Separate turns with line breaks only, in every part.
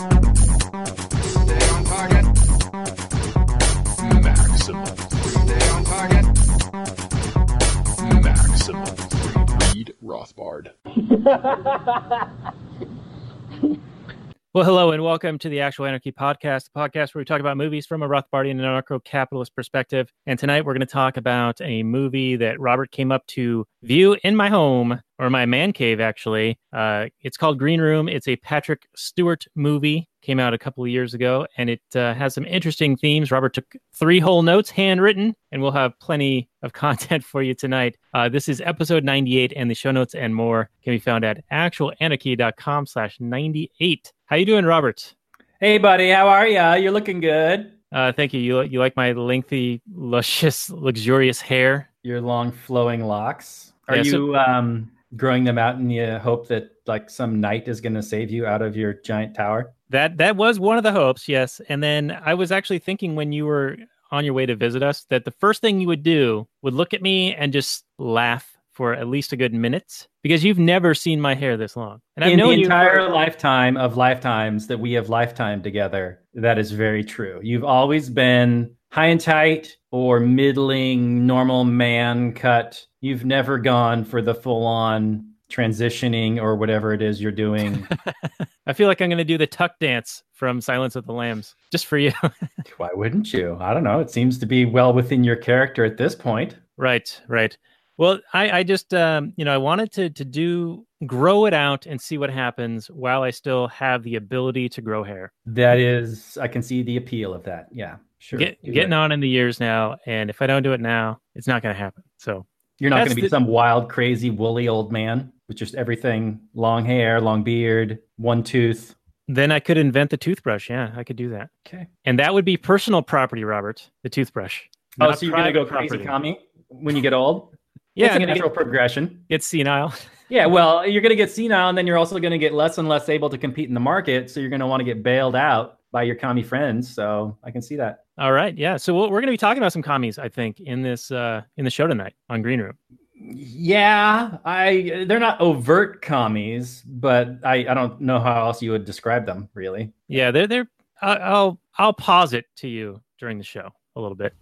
Stay on target.
Read Rothbard.
Well, hello and welcome to the Actual Anarchy Podcast, the podcast where we talk about movies from a Rothbardian and anarcho-capitalist perspective. And tonight we're going to talk about a movie that Robert came up to view in my home or my man cave, actually. Uh, it's called Green Room. It's a Patrick Stewart movie. Came out a couple of years ago, and it uh, has some interesting themes. Robert took three whole notes, handwritten, and we'll have plenty of content for you tonight. Uh, this is episode 98, and the show notes and more can be found at actualanarchy.com slash 98. How you doing, Robert?
Hey, buddy, how are ya? You're looking good.
Uh, thank you. You you like my lengthy, luscious, luxurious hair?
Your long flowing locks. Are
Yeah, so-
you um, growing them out and you hope that like some knight is going to save you out of your giant tower?
That that was one of the hopes, yes. And then I was actually thinking when you were on your way to visit us that the first thing you would do would look at me and just laugh for at least a good minute because you've never seen my hair this long. And I've
In the
known you
entire
for-
lifetime of lifetimes that we have lifetime together, that is very true. You've always been high and tight or middling, normal man cut. You've never gone for the full on transitioning or whatever it is you're doing.
I feel like I'm going to do the tuck dance from Silence of the Lambs just for you.
Why wouldn't you? I don't know. It seems to be well within your character at this point.
Right, right. Well, I, I just, um, you know, I wanted to to do grow it out and see what happens while I still have the ability to grow hair.
That is, I can see the appeal of that. Yeah, sure.
Get, getting
it.
on in the years now, and if I don't do it now, it's not going to happen. So,
You're not going to be
the-
some wild, crazy, woolly old man with just everything long hair, long beard, one tooth.
then I could invent the toothbrush. Yeah, I could do that,
Okay.
and that would be personal property, Robert. The toothbrush.
Oh, so you're going to go
private
crazy,
property.
commie, when you get old?
Yeah,
It's a natural
get,
progression.
get senile.
Yeah, well, you're going to get senile, and then you're also going to get less and less able to compete in the market. So you're going to want to get bailed out by your commie friends. So I can see that.
All right, yeah. So we'll, we're going to be talking about some commies, I think, in this uh, in the show tonight on Green Room.
Yeah, I they're not overt commies, but I, I don't know how else you would describe them, really.
Yeah, they're they're. I'll I'll pause it to you during the show a little bit.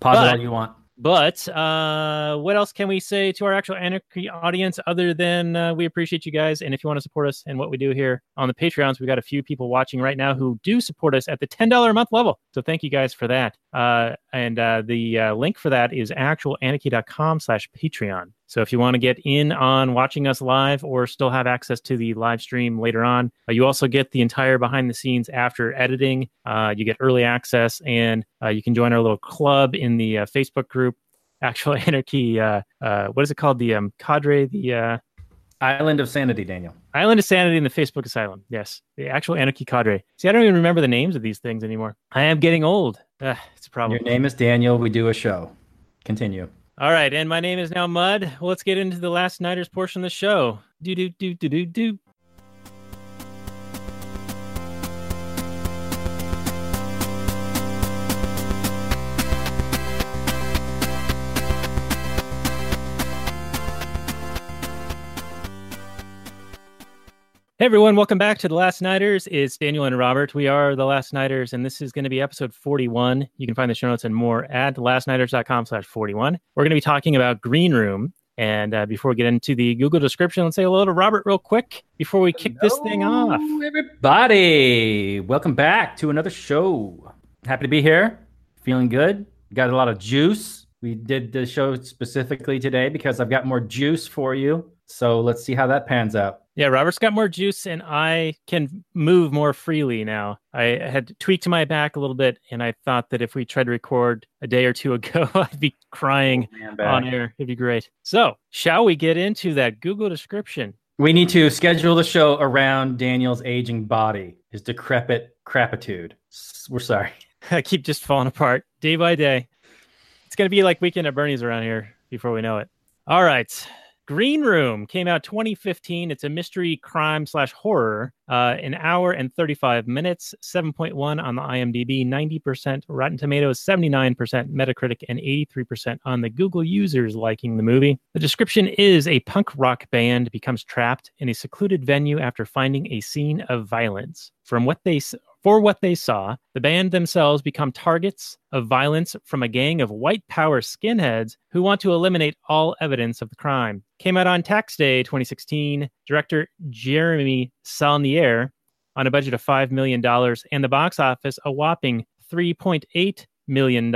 Pause
But-
it all you want.
But uh, what else can we say to our actual anarchy audience other than uh, we appreciate you guys? And if you want to support us and what we do here on the Patreons, we've got a few people watching right now who do support us at the $10 a month level. So thank you guys for that. Uh, and uh, the uh, link for that is actualanarchy.com slash Patreon. So if you want to get in on watching us live or still have access to the live stream later on, uh, you also get the entire behind the scenes after editing. Uh, you get early access and uh, you can join our little club in the uh, Facebook group, Actual Anarchy. Uh, uh, what is it called? The um, cadre, the uh,
Island of Sanity, Daniel.
Island of Sanity in the Facebook Asylum. Yes, the Actual Anarchy cadre. See, I don't even remember the names of these things anymore. I am getting old. Ugh, it's a problem.
Your name is Daniel. We do a show. Continue.
All right, and my name is now Mud. Let's get into the last nighters portion of the show. Do do do do do do. Hey everyone, welcome back to the Last Nighters. It's Daniel and Robert. We are the Last Nighters, and this is going to be episode 41. You can find the show notes and more at lastnighters.com slash 41. We're going to be talking about Green Room, And uh, before we get into the Google description, let's say hello to Robert real quick before we kick this thing off.
Everybody. Welcome back to another show. Happy to be here. Feeling good. Got a lot of juice. We did the show specifically today because I've got more juice for you. So let's see how that pans out.
Yeah, Robert's got more juice, and I can move more freely now. I had tweaked my back a little bit, and I thought that if we tried to record a day or two ago, I'd be crying
Man,
on air. It'd be great. So, shall we get into that Google description?
We need to schedule the show around Daniel's aging body, his decrepit crapitude. We're sorry.
I keep just falling apart day by day. It's going to be like Weekend at Bernie's around here before we know it. All right. Green Room came out 2015. It's a mystery crime slash horror. Uh, an hour and 35 minutes, 7.1 on the IMDb, 90% Rotten Tomatoes, 79% Metacritic, and 83% on the Google users liking the movie. The description is a punk rock band becomes trapped in a secluded venue after finding a scene of violence. From what they for what they saw, the band themselves become targets of violence from a gang of white power skinheads who want to eliminate all evidence of the crime. Came out on Tax Day 2016. Director Jeremy Saulnier on a budget of $5 million and the box office a whopping $3.8 million.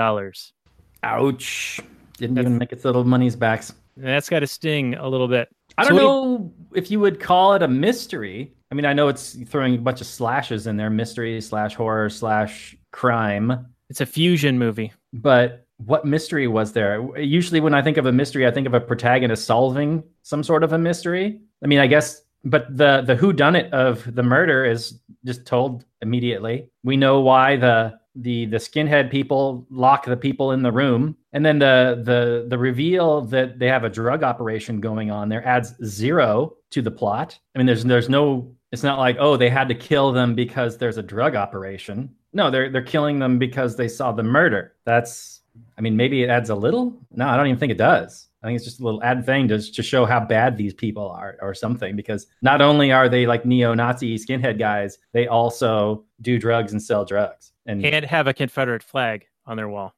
Ouch. Didn't
That's-
even make its little money's backs.
And that's got to sting a little bit.
I don't
what do you-
know if you would call it a mystery. I mean, I know it's throwing a bunch of slashes in there mystery slash horror slash crime.
It's a fusion movie.
But what mystery was there? Usually, when I think of a mystery, I think of a protagonist solving some sort of a mystery. I mean, I guess, but the the who done it of the murder is just told immediately. We know why the the the skinhead people lock the people in the room, and then the the the reveal that they have a drug operation going on there adds zero to the plot. I mean, there's there's no. It's not like oh they had to kill them because there's a drug operation. No, they're they're killing them because they saw the murder. That's I mean, maybe it adds a little. No, I don't even think it does. I think it's just a little add thing to, to show how bad these people are or something. Because not only are they like neo-Nazi skinhead guys, they also do drugs and sell drugs and
And have a Confederate flag on their wall.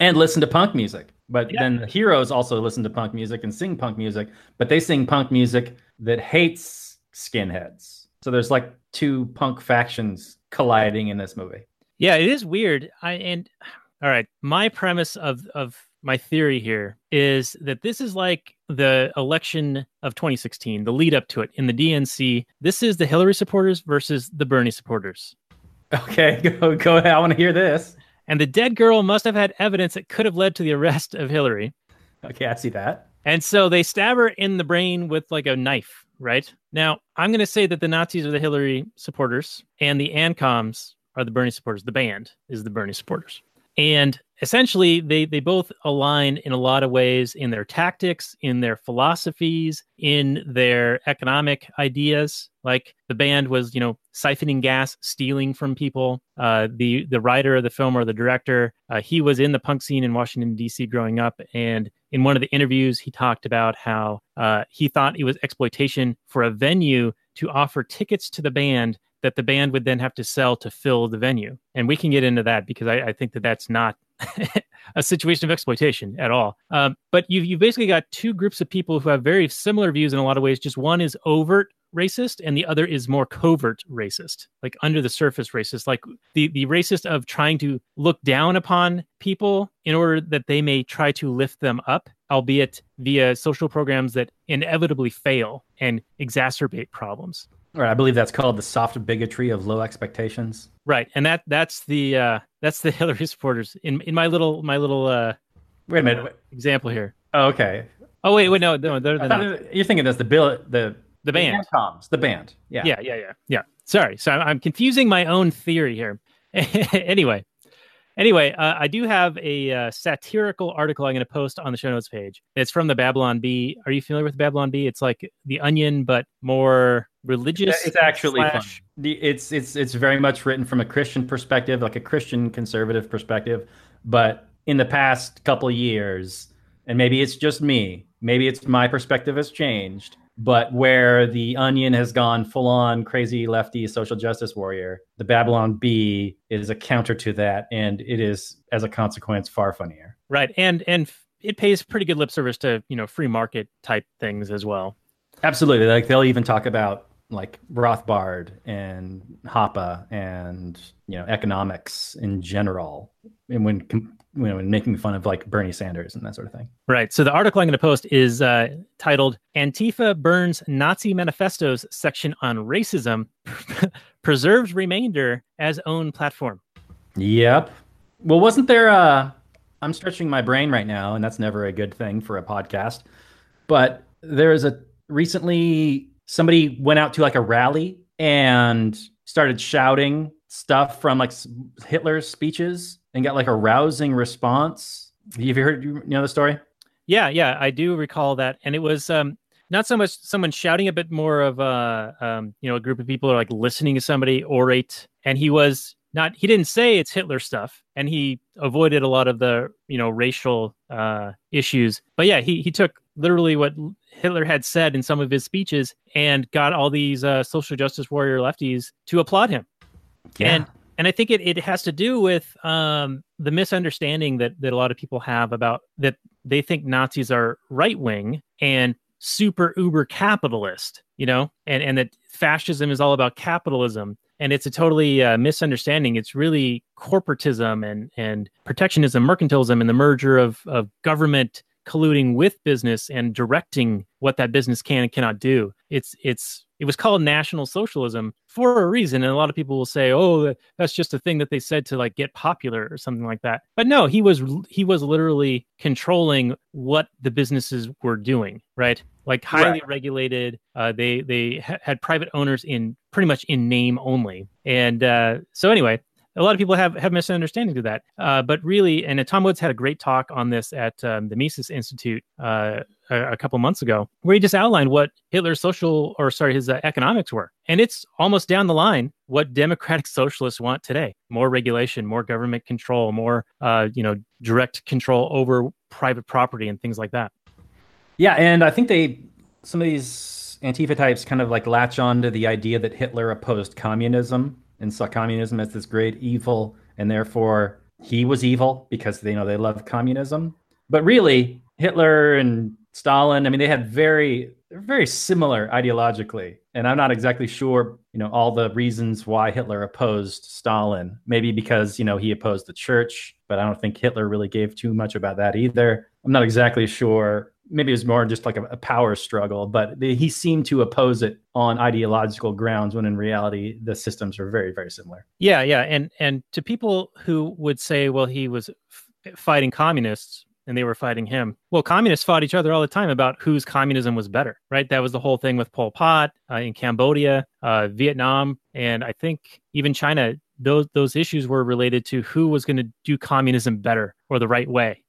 and listen to punk music. But
Yeah.
then the heroes also listen to punk music and sing punk music, but they sing punk music that hates skinheads. So there's like two punk factions colliding in this movie.
Yeah, it is weird. I and all right, my premise of of my theory here is that this is like the election of 2016, the lead up to it in the DNC. This is the Hillary supporters versus the Bernie supporters.
Okay, go go ahead. I want to hear this.
And the dead girl must have had evidence that could have led to the arrest of Hillary.
Okay, I see that.
And so they stab her in the brain with like a knife, right? Now, I'm going to say that the Nazis are the Hillary supporters and the ANCOMs are the Bernie supporters. The band is the Bernie supporters. And essentially, they, they both align in a lot of ways in their tactics, in their philosophies, in their economic ideas. Like the band was, you know, siphoning gas, stealing from people. Uh, the the writer of the film or the director, uh, he was in the punk scene in Washington D.C. growing up, and in one of the interviews, he talked about how uh, he thought it was exploitation for a venue to offer tickets to the band that the band would then have to sell to fill the venue. And we can get into that because I, I think that that's not a situation of exploitation at all. Um, but you you basically got two groups of people who have very similar views in a lot of ways. Just one is overt racist and the other is more covert racist like under the surface racist like the the racist of trying to look down upon people in order that they may try to lift them up albeit via social programs that inevitably fail and exacerbate problems
All right, I believe that's called the soft bigotry of low expectations.
right and that that's the uh that's the hillary supporters in in my little my little uh
Wait a minute.
example here
Oh, okay.
oh wait wait no no they're, they're
you're thinking that's the bill the
the band
Comms, the band. Yeah.
yeah yeah yeah yeah sorry so i'm, I'm confusing my own theory here anyway anyway uh, i do have a uh, satirical article i'm going to post on the show notes page it's from the babylon bee are you familiar with babylon bee it's like the onion but more religious
It's actually fun.
slash-
The, it's it's it's very much written from a Christian perspective, like a Christian conservative perspective. But in the past couple years, and maybe it's just me, maybe it's my perspective has changed. But where the Onion has gone full on crazy lefty social justice warrior, the Babylon Bee is a counter to that, and it is as a consequence far funnier.
right and and it pays pretty good lip service to you know free market type things as well.
Absolutely. Like they'll even talk about like Rothbard and Hoppe and you know economics in general, and when com- you know when making fun of like Bernie Sanders and that sort of thing.
Right. So the article I'm going to post is uh, titled "Antifa Burns Nazi Manifestos Section on Racism Preserves Remainder as Own Platform."
Yep. Well, wasn't there a? I'm stretching my brain right now, and that's never a good thing for a podcast. But there is a recently somebody went out to like a rally and started shouting stuff from like Hitler's speeches and got like a rousing response. Have you heard you know the story?
Yeah, yeah, I do recall that, and it was um, not so much someone shouting, a bit more of a um, you know a group of people are like listening to somebody orate, and he was not he didn't say it's Hitler stuff, and he avoided a lot of the you know racial uh, issues, but yeah, he he took literally what Hitler had said in some of his speeches and got all these uh, social justice warrior lefties to applaud him. And and I think it, it has to do with um, the misunderstanding that that a lot of people have about that they think Nazis are right wing and super uber capitalist, you know, and and that fascism is all about capitalism. And it's a totally uh, misunderstanding. It's really corporatism and and protectionism, mercantilism, and the merger of of government colluding with business and directing what that business can and cannot do. It's it's it was called national socialism for a reason. And a lot of people will say oh that's just a thing that they said to like get popular or something like that. But no he was he was literally controlling what the businesses were doing right? Like highly regulated uh, they they ha- had private owners in pretty much in name only. And uh, so anyway a lot of people have have misunderstandings of that. Uh, but really and uh, tom woods had a great talk on this at um, the mises institute uh, a, a couple months ago where he just outlined what hitler's social or sorry his uh, economics were. And it's almost down the line what democratic socialists want today. More regulation more government control more uh, you know direct control over private property and things like that.
Yeah, and I think they some of these Antifa types kind of like latch on to the idea that Hitler opposed communism and saw communism as this great evil, and therefore he was evil because they you know they love communism. But really, Hitler and Stalin, I mean, they had very very similar ideologically, and I'm not exactly sure, you know, all the reasons why Hitler opposed Stalin. Maybe because you know he opposed the church, but I don't think Hitler really gave too much about that either. I'm not exactly sure. Maybe it was more just like a, a power struggle, but the, he seemed to oppose it on ideological grounds when in reality the systems are very, very similar.
Yeah, yeah, and and to people who would say, well, he was f- fighting communists and they were fighting him. Well, communists fought each other all the time about whose communism was better, right? That was the whole thing with Pol Pot uh, in Cambodia, uh, Vietnam, and I think even China. Those those issues were related to who was going to do communism better or the right way,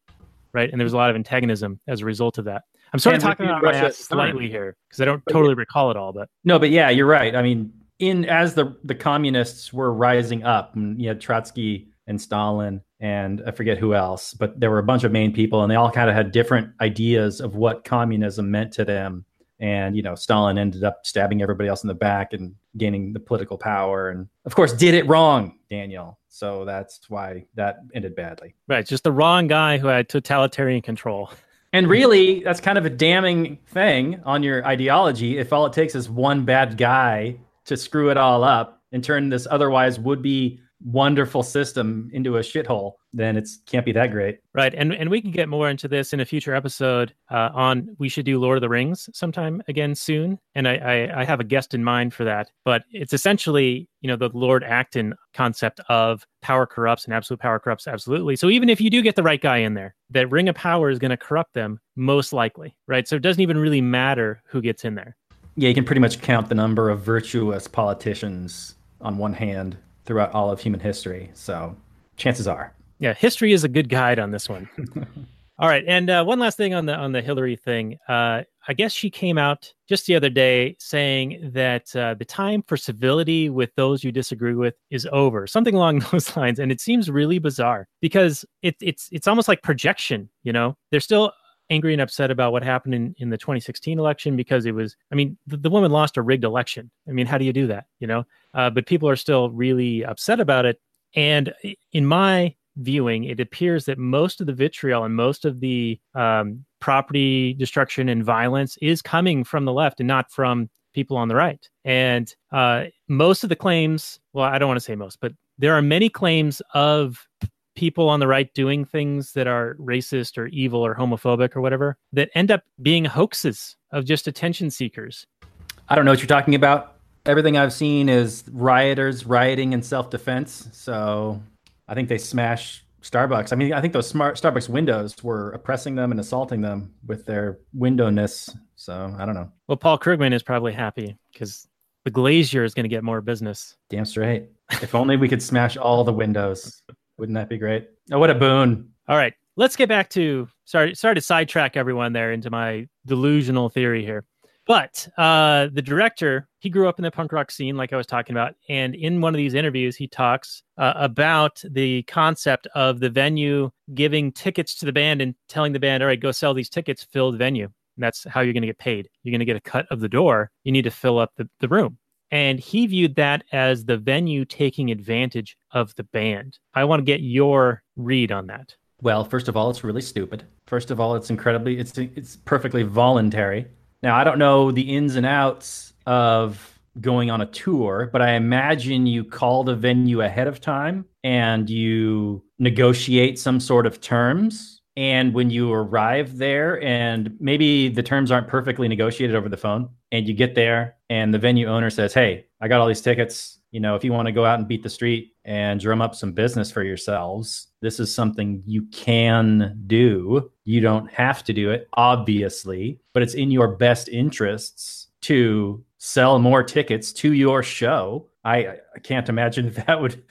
right? And there was a lot of antagonism as a result of that. I'm sort of talking about
Russia
ass
at the time.
slightly here because I don't totally recall it all, but
No, but yeah, you're right. I mean, in as the the communists were rising up, and you had Trotsky and Stalin and I forget who else, but there were a bunch of main people, and they all kind of had different ideas of what communism meant to them. And you know, Stalin ended up stabbing everybody else in the back and gaining the political power, and of course, did it wrong, Daniel. So that's why that ended badly.
right, just the wrong guy who had totalitarian control.
And really, that's kind of a damning thing on your ideology. If all it takes is one bad guy to screw it all up and turn this otherwise would be wonderful system into a shithole, then it can't be that great.
Right, and and we can get more into this in a future episode. Uh, on we should do Lord of the Rings sometime again soon, and I, I I have a guest in mind for that. But it's essentially you know the Lord Acton concept of power corrupts and absolute power corrupts absolutely. So even if you do get the right guy in there, that ring of power is going to corrupt them most likely, right? So it doesn't even really matter who gets in there.
Yeah, you can pretty much count the number of virtuous politicians on one hand throughout all of human history. So chances are.
Yeah, history is a good guide on this one. All right, and uh, one last thing on the on the Hillary thing. Uh, I guess she came out just the other day saying that uh, the time for civility with those you disagree with is over, something along those lines. And it seems really bizarre because it, it's it's almost like projection. You know, they're still angry and upset about what happened in, in the 2016 election because it was. I mean, the, the woman lost a rigged election. I mean, how do you do that? You know, uh, but people are still really upset about it. And in my viewing, it appears that most of the vitriol and most of the um, property destruction and violence is coming from the left and not from people on the right. And uh, most of the claims, well, I don't want to say most, but there are many claims of people on the right doing things that are racist or evil or homophobic or whatever that end up being hoaxes of just attention seekers.
I don't know what you're talking about. Everything I've seen is rioters rioting in self defense. So I think they smashed Starbucks. I mean, I think those smart Starbucks windows were oppressing them and assaulting them with their windowness. So I don't know.
Well, Paul Krugman is probably happy because the Glazier is going to get more business.
Damn straight. if only we could smash all the windows. Wouldn't that be great? Oh, what a boon.
All right, let's get back to sorry sorry to sidetrack everyone there into my delusional theory here. But uh, the director, he grew up in the punk rock scene, like I was talking about. And in one of these interviews, he talks uh, about the concept of the venue giving tickets to the band and telling the band, all right, go sell these tickets, fill the venue. And that's how you're going to get paid. You're going to get a cut of the door. You need to fill up the, the room. And he viewed that as the venue taking advantage of the band. I want to get your read on that.
Well, first of all, it's really stupid. First of all, it's incredibly, it's it's perfectly voluntary. Now, I don't know the ins and outs of going on a tour, but I imagine you call the venue ahead of time and you negotiate some sort of terms. And when you arrive there, and maybe the terms aren't perfectly negotiated over the phone, and you get there, and the venue owner says, Hey, I got all these tickets. You know, if you want to go out and beat the street and drum up some business for yourselves, this is something you can do. You don't have to do it, obviously, but it's in your best interests to sell more tickets to your show. I, I can't imagine that would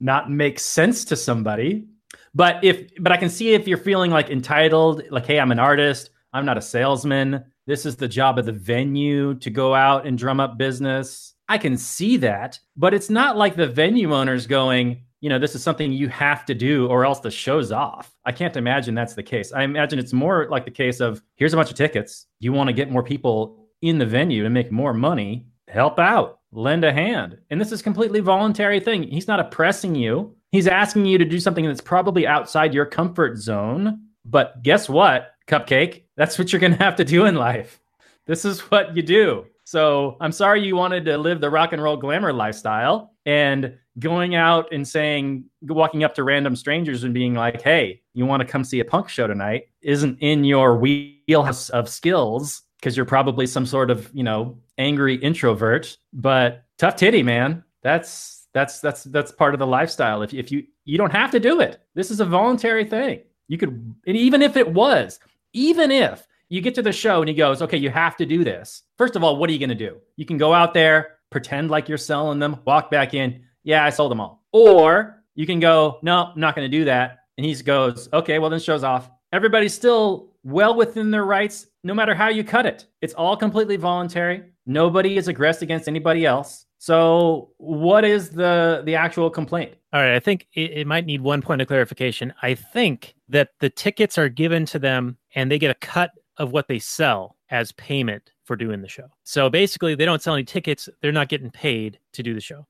not make sense to somebody. But if but I can see if you're feeling like entitled, like, hey, I'm an artist, I'm not a salesman. This is the job of the venue to go out and drum up business. I can see that, but it's not like the venue owners going, you know, this is something you have to do or else the show's off. I can't imagine that's the case. I imagine it's more like the case of here's a bunch of tickets. You want to get more people in the venue to make more money, help out, lend a hand. And this is completely voluntary thing. He's not oppressing you. He's asking you to do something that's probably outside your comfort zone. But guess what, Cupcake? That's what you're going to have to do in life. This is what you do. So I'm sorry you wanted to live the rock and roll glamour lifestyle and going out and saying, walking up to random strangers and being like, hey, you want to come see a punk show tonight isn't in your wheelhouse of skills because you're probably some sort of, you know, angry introvert. But tough titty, man. That's that's that's that's part of the lifestyle. If if you you don't have to do it. This is a voluntary thing. You could even if it was, even if you get to the show and he goes, okay, you have to do this. First of all, what are you going to do? You can go out there, pretend like you're selling them, walk back in. Yeah, I sold them all. Or you can go, no, I'm not going to do that. And he goes, okay, well, then show's off. Everybody's still well within their rights, no matter how you cut it. It's all completely voluntary. Nobody is aggressed against anybody else. So, what is the the actual complaint?
All right, I think it, it, might need one point of clarification. I think that the tickets are given to them and they get a cut of what they sell as payment for doing the show. So basically, they don't sell any tickets. They're not getting paid to do the show.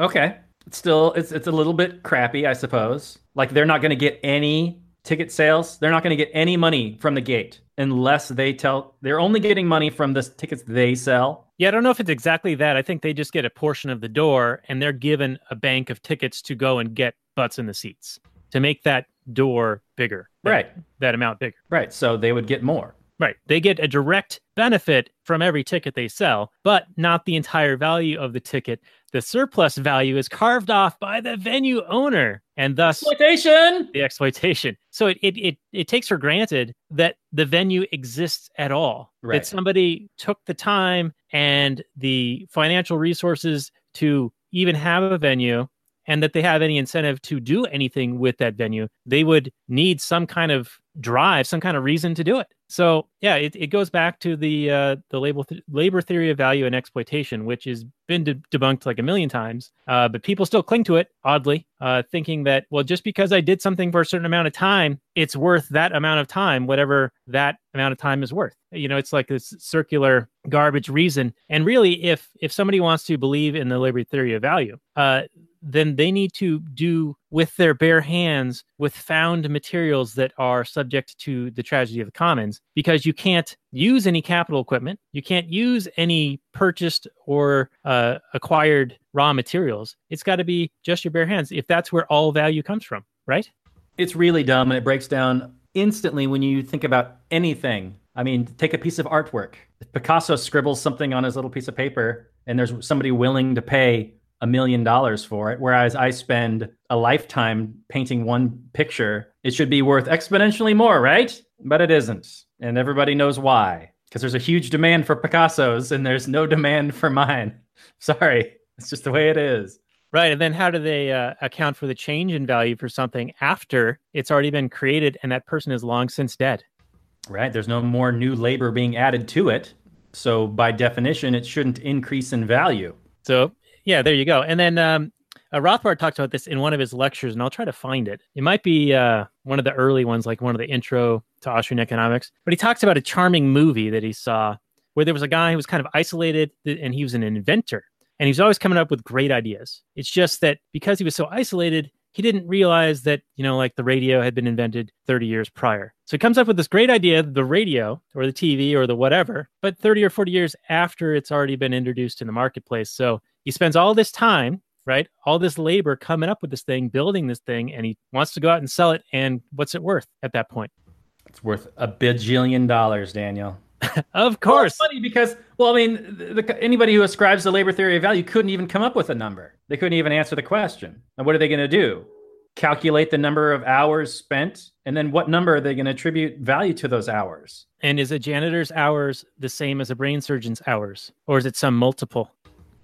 Okay. It's still, it's, it's a little bit crappy, I suppose. Like they're not going to get any ticket sales. They're not going to get any money from the gate unless they tell, they're only getting money from the tickets they sell.
Yeah, I don't know if it's exactly that. I think they just get a portion of the door and they're given a bank of tickets to go and get butts in the seats to make that door bigger. That,
right.
That amount bigger.
Right. So they would get more.
Right. They get a direct benefit from every ticket they sell, but not the entire value of the ticket. The surplus value is carved off by the venue owner and thus
exploitation.
The exploitation. So it, it it it takes for granted that the venue exists at all.
Right.
That somebody took the time and the financial resources to even have a venue and that they have any incentive to do anything with that venue, they would need some kind of drive, some kind of reason to do it. So yeah, it, it goes back to the uh, the label th- labor theory of value and exploitation, which has been de- debunked like a million times, uh, but people still cling to it. Oddly, uh, thinking that well, just because I did something for a certain amount of time, it's worth that amount of time, whatever that amount of time is worth. You know, it's like this circular garbage reason. And really, if if somebody wants to believe in the labor theory of value, uh, then they need to do with their bare hands with found materials that are subject to the tragedy of the commons because you can't use any capital equipment you can't use any purchased or uh, acquired raw materials it's got to be just your bare hands if that's where all value comes from right
It's really dumb and it breaks down instantly when you think about anything. I mean, take a piece of artwork. If Picasso scribbles something on his little piece of paper and there's somebody willing to pay a million dollars for it, whereas I spend a lifetime painting one picture, it should be worth exponentially more, right? But it isn't. And everybody knows why. Because there's a huge demand for Picasso's and there's no demand for mine. Sorry. It's just the way it is.
Right. And then how do they uh, account for the change in value for something after it's already been created and that person is long since dead?
Right? There's no more new labor being added to it. So by definition, it shouldn't increase in value.
So, yeah, there you go. And then um, uh, Rothbard talked about this in one of his lectures, and I'll try to find it. It might be uh, one of the early ones, like one of the intro to Austrian economics. But he talks about a charming movie that he saw where there was a guy who was kind of isolated and he was an inventor and he was always coming up with great ideas. It's just that because he was so isolated, he didn't realize that, you know, like the radio had been invented 30 years prior. So he comes up with this great idea, the radio or the TV or the whatever, but 30 or 40 years after it's already been introduced in the marketplace. So he spends all this time, right? All this labor coming up with this thing, building this thing, and he wants to go out and sell it. And what's it worth at that point?
It's worth a bajillion dollars, Daniel.
Of
Well,
course.
it's funny because, well, I mean, the, the, anybody who ascribes the labor theory of value couldn't even come up with a number. They couldn't even answer the question. And what are they going to do? Calculate the number of hours spent, and then what number are they going to attribute value to those hours?
And is a janitor's hours the same as a brain surgeon's hours? Or is it some multiple?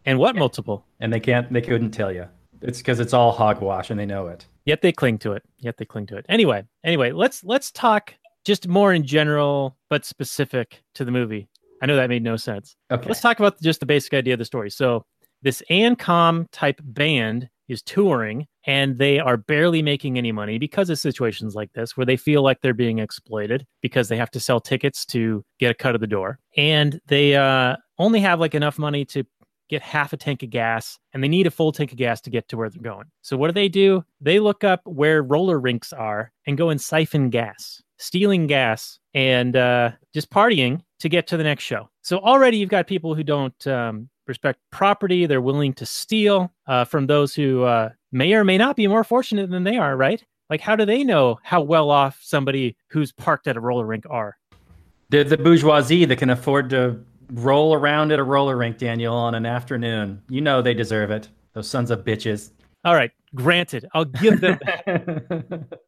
And what multiple?
And they can't, they couldn't tell you. It's because it's all hogwash and they know it.
Yet they cling to it. Yet they cling to it. Anyway, anyway, let's let's talk just more in general, but specific to the movie. I know that made no sense.
Okay.
Let's talk about just the basic idea of the story. So this Ancom type band is touring and they are barely making any money because of situations like this where they feel like they're being exploited because they have to sell tickets to get a cut of the door and they uh, only have like enough money to get half a tank of gas and they need a full tank of gas to get to where they're going so what do they do they look up where roller rinks are and go and siphon gas stealing gas and uh, just partying to get to the next show so already you've got people who don't um, respect property they're willing to steal uh, from those who uh, may or may not be more fortunate than they are right like how do they know how well off somebody who's parked at a roller rink are
The, the bourgeoisie that can afford to roll around at a roller rink, Daniel, on an afternoon. You know they deserve it. Those sons of bitches.
all right granted i'll give them that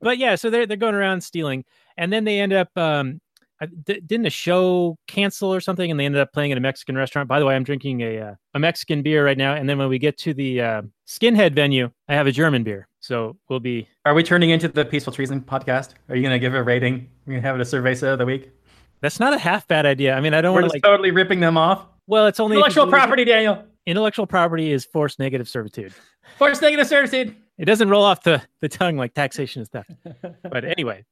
but yeah, so they're they're going around stealing, and then they end up. Um, I- d- didn't a show cancel or something, and they ended up playing at a Mexican restaurant. By the way, I'm drinking a uh, a Mexican beer right now, and then when we get to the uh, Skinhead venue, I have a German beer. So we'll be.
Are we turning into the Peaceful Treason podcast? Are you going to give a rating? We're going to have it a cerveza of the week?
That's not a half bad idea. I mean, I don't want to like.
totally ripping them off.
Well, it's only
Intellectual property, Daniel.
Intellectual property is forced negative servitude.
Forced negative servitude.
It doesn't roll off the, the tongue like taxation is theft. But anyway.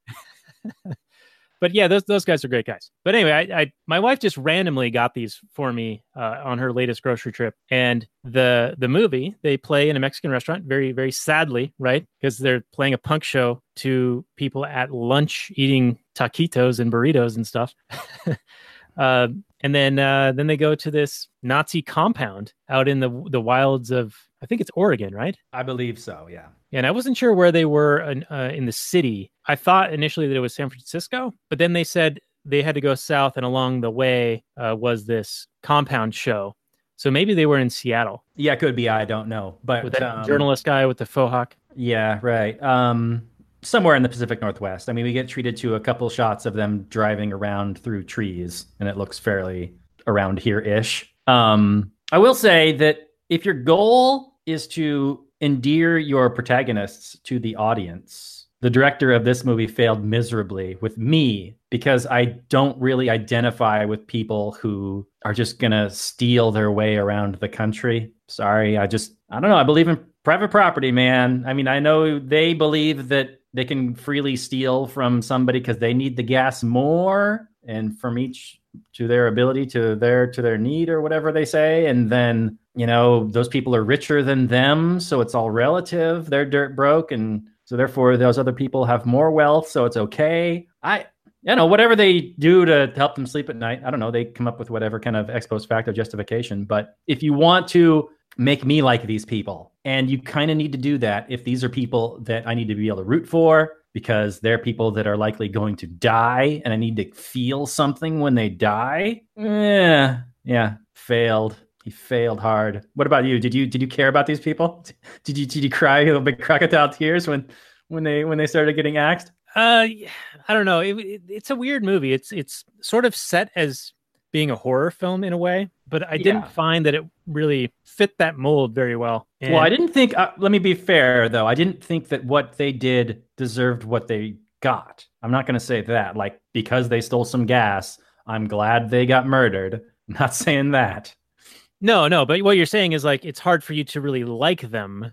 but yeah, those those guys are great guys. But anyway, I, I my wife just randomly got these for me uh, on her latest grocery trip, and the the movie they play in a Mexican restaurant. Very very sadly, right? Because they're playing a punk show to people at lunch eating taquitos and burritos and stuff. uh, and then uh, then they go to this Nazi compound out in the the wilds of I think it's Oregon, right?
I believe so, yeah.
And I wasn't sure where they were in, uh, in the city. I thought initially that it was San Francisco, but then they said they had to go south, and along the way uh, was this compound show. So maybe they were in Seattle
Yeah, it could be. I don't know. But
with that
um,
journalist guy with the faux hawk.
Yeah, right. Um, somewhere in the Pacific Northwest. I mean, we get treated to a couple shots of them driving around through trees, and it looks fairly around here ish. Um, I will say that if your goal is to endear your protagonists to the audience, the director of this movie failed miserably with me because I don't really identify with people who are just gonna steal their way around the country. Sorry, I just I don't know. I believe in private property, man. I mean, I know they believe that they can freely steal from somebody because they need the gas more and from each to their ability to their to their need or whatever they say and then you know, those people are richer than them, so it's all relative. They're dirt broke, and so therefore those other people have more wealth, so it's okay. I, you know, whatever they do to help them sleep at night, I don't know. They come up with whatever kind of ex post facto justification. But if you want to make me like these people, and you kind of need to do that if these are people that I need to be able to root for because they're people that are likely going to die, and I need to feel something when they die. Yeah, yeah, failed. He failed hard. What about you? Did you did you care about these people? Did you did you cry a little big crocodile tears when when they when they started getting axed?
Uh, I don't know. It, it, it's a weird movie. It's it's sort of set as being a horror film in a way, but I didn't
Yeah.
find that it really fit that mold very well.
well, I didn't think. Uh, let me be fair, though. I didn't think that what they did deserved what they got. I'm not going to say that. Like because they stole some gas, I'm glad they got murdered. I'm not saying that.
No, no. But what you're saying is like it's hard for you to really like them.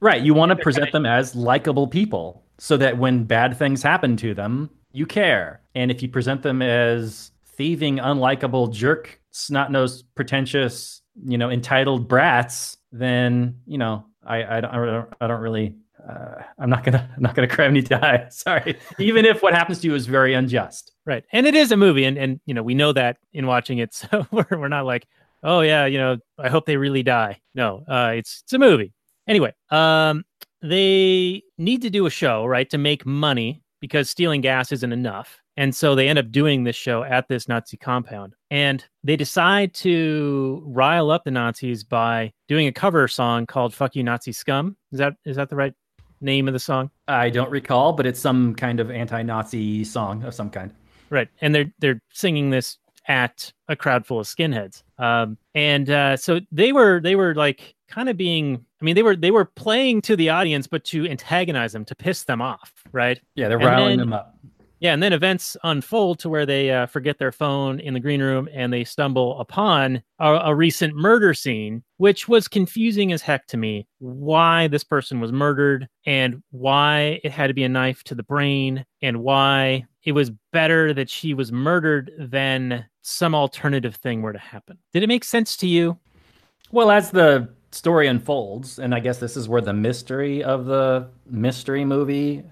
Right. You want to present them as likable people so that when bad things happen to them, you care. And if you present them as thieving, unlikable, jerk, snot nosed, pretentious, you know, entitled brats, then, you know, I, I, don't, I don't, really. Uh, I'm not gonna. I'm not gonna cry you die. Sorry. Even if what happens to you is very unjust.
Right. And it is a movie and and you know, we know that in watching it. So we're we're not like, "Oh yeah, you know, I hope they really die." No. Uh it's it's a movie. Anyway, um they need to do a show, right, to make money because stealing gas isn't enough. And so they end up doing this show at this Nazi compound. And they decide to rile up the Nazis by doing a cover song called Fuck You Nazi Scum. Is that is that the right name of the song?
I don't recall, but it's some kind of anti-Nazi song of some kind.
Right, and they're they're singing this at a crowd full of skinheads, um, and uh, so they were they were like kind of being. I mean, they were they were playing to the audience, but to antagonize them, to piss them off, right?
Yeah, they're
And
riling
then-
them up.
Yeah, and then events unfold to where they uh, forget their phone in the green room and they stumble upon a, a recent murder scene, which was confusing as heck to me. Why this person was murdered and why it had to be a knife to the brain and why it was better that she was murdered than some alternative thing were to happen. Did it make sense to you?
Well, as the story unfolds, and I guess this is where the mystery of the mystery movie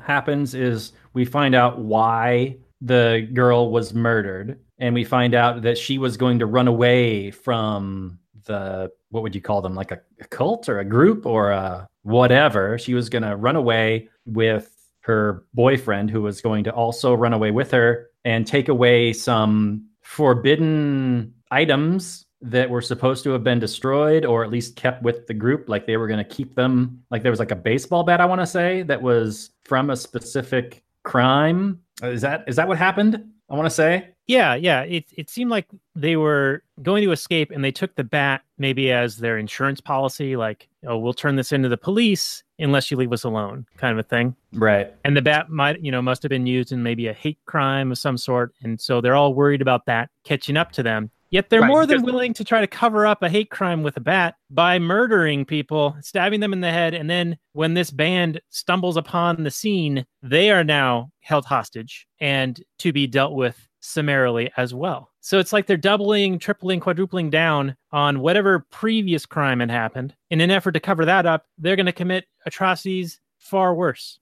happens, is we find out why the girl was murdered, and we find out that she was going to run away from the what would you call them, like a, a cult or a group or a whatever. She was going to run away with her boyfriend, who was going to also run away with her and take away some forbidden items that were supposed to have been destroyed or at least kept with the group like they were going to keep them like there was like a baseball bat i want to say that was from a specific crime uh, is that is that what happened i want to say
Yeah, yeah. It it seemed like they were going to escape and they took the bat maybe as their insurance policy, like, oh, we'll turn this into the police unless you leave us alone, kind of a thing.
right
And the bat might, you know, must have been used in maybe a hate crime of some sort. And so they're all worried about that catching up to them. Yet they're
Right,
more than willing to try to cover up a hate crime with a bat by murdering people, stabbing them in the head. And then when this band stumbles upon the scene, they are now held hostage and to be dealt with summarily as well. So it's like they're doubling, tripling, quadrupling down on whatever previous crime had happened. In an effort to cover that up, they're going to commit atrocities far worse.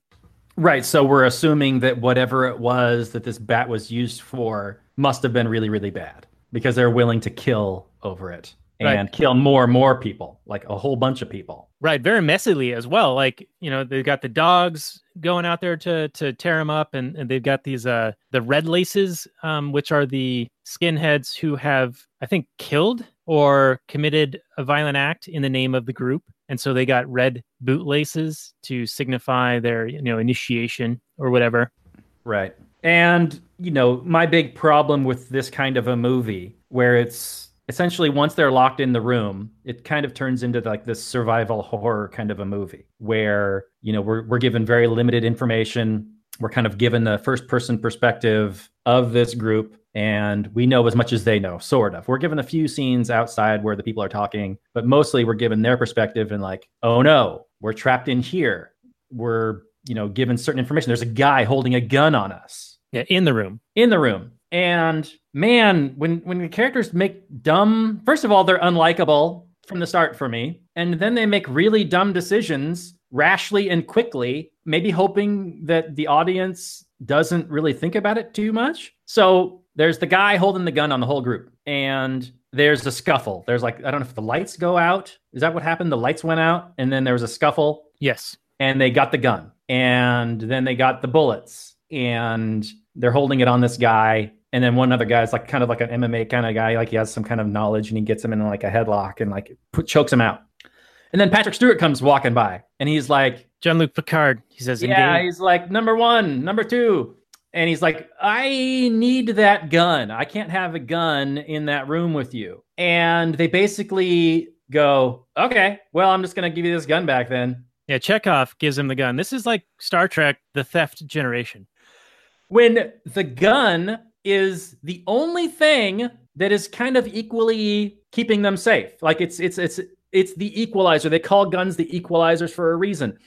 right so we're assuming that whatever it was that this bat was used for must have been really really bad because they're willing to kill over it
Right.
and kill more and more people like a whole bunch of people
Right, very messily as well. Like you know, they've got the dogs going out there to to tear them up, and, and they've got these uh the red laces, um, which are the skinheads who have I think killed or committed a violent act in the name of the group, and so they got red bootlaces to signify their you know initiation or whatever.
Right. And, you know, my big problem with this kind of a movie where it's essentially once they're locked in the room, it kind of turns into like this survival horror kind of a movie where, you know, we're we're given very limited information. We're kind of given the first person perspective of this group and we know as much as they know, sort of. We're given a few scenes outside where the people are talking, but mostly we're given their perspective and like, oh no, we're trapped in here. We're, you know, given certain information. There's a guy holding a gun on us
Yeah, in the room.
in the room. And man, when when the characters make dumb, first of all, they're unlikable from the start for me. And then they make really dumb decisions rashly and quickly, maybe hoping that the audience doesn't really think about it too much. So there's the guy holding the gun on the whole group, and there's a scuffle. There's like, I don't know if the lights go out. Is that what happened? The lights went out, and then there was a scuffle,
Yes.
and they got the gun, and then they got the bullets, and they're holding it on this guy. And then one other guy is like kind of like an MMA kind of guy, like he has some kind of knowledge, and he gets him in like a headlock and like put, chokes him out. And then Patrick Stewart comes walking by, and he's like,
Jean Luc Picard. He says,
yeah, he's like number one, number two. And he's like, I need that gun. I can't have a gun in that room with you. And they basically go, okay, well, I'm just going to give you this gun back then.
Yeah, Chekov gives him the gun. This is like Star Trek: The Theft Generation.
When the gun is the only thing that is kind of equally keeping them safe. Like it's it's it's it's the equalizer. They call guns the equalizers for a reason.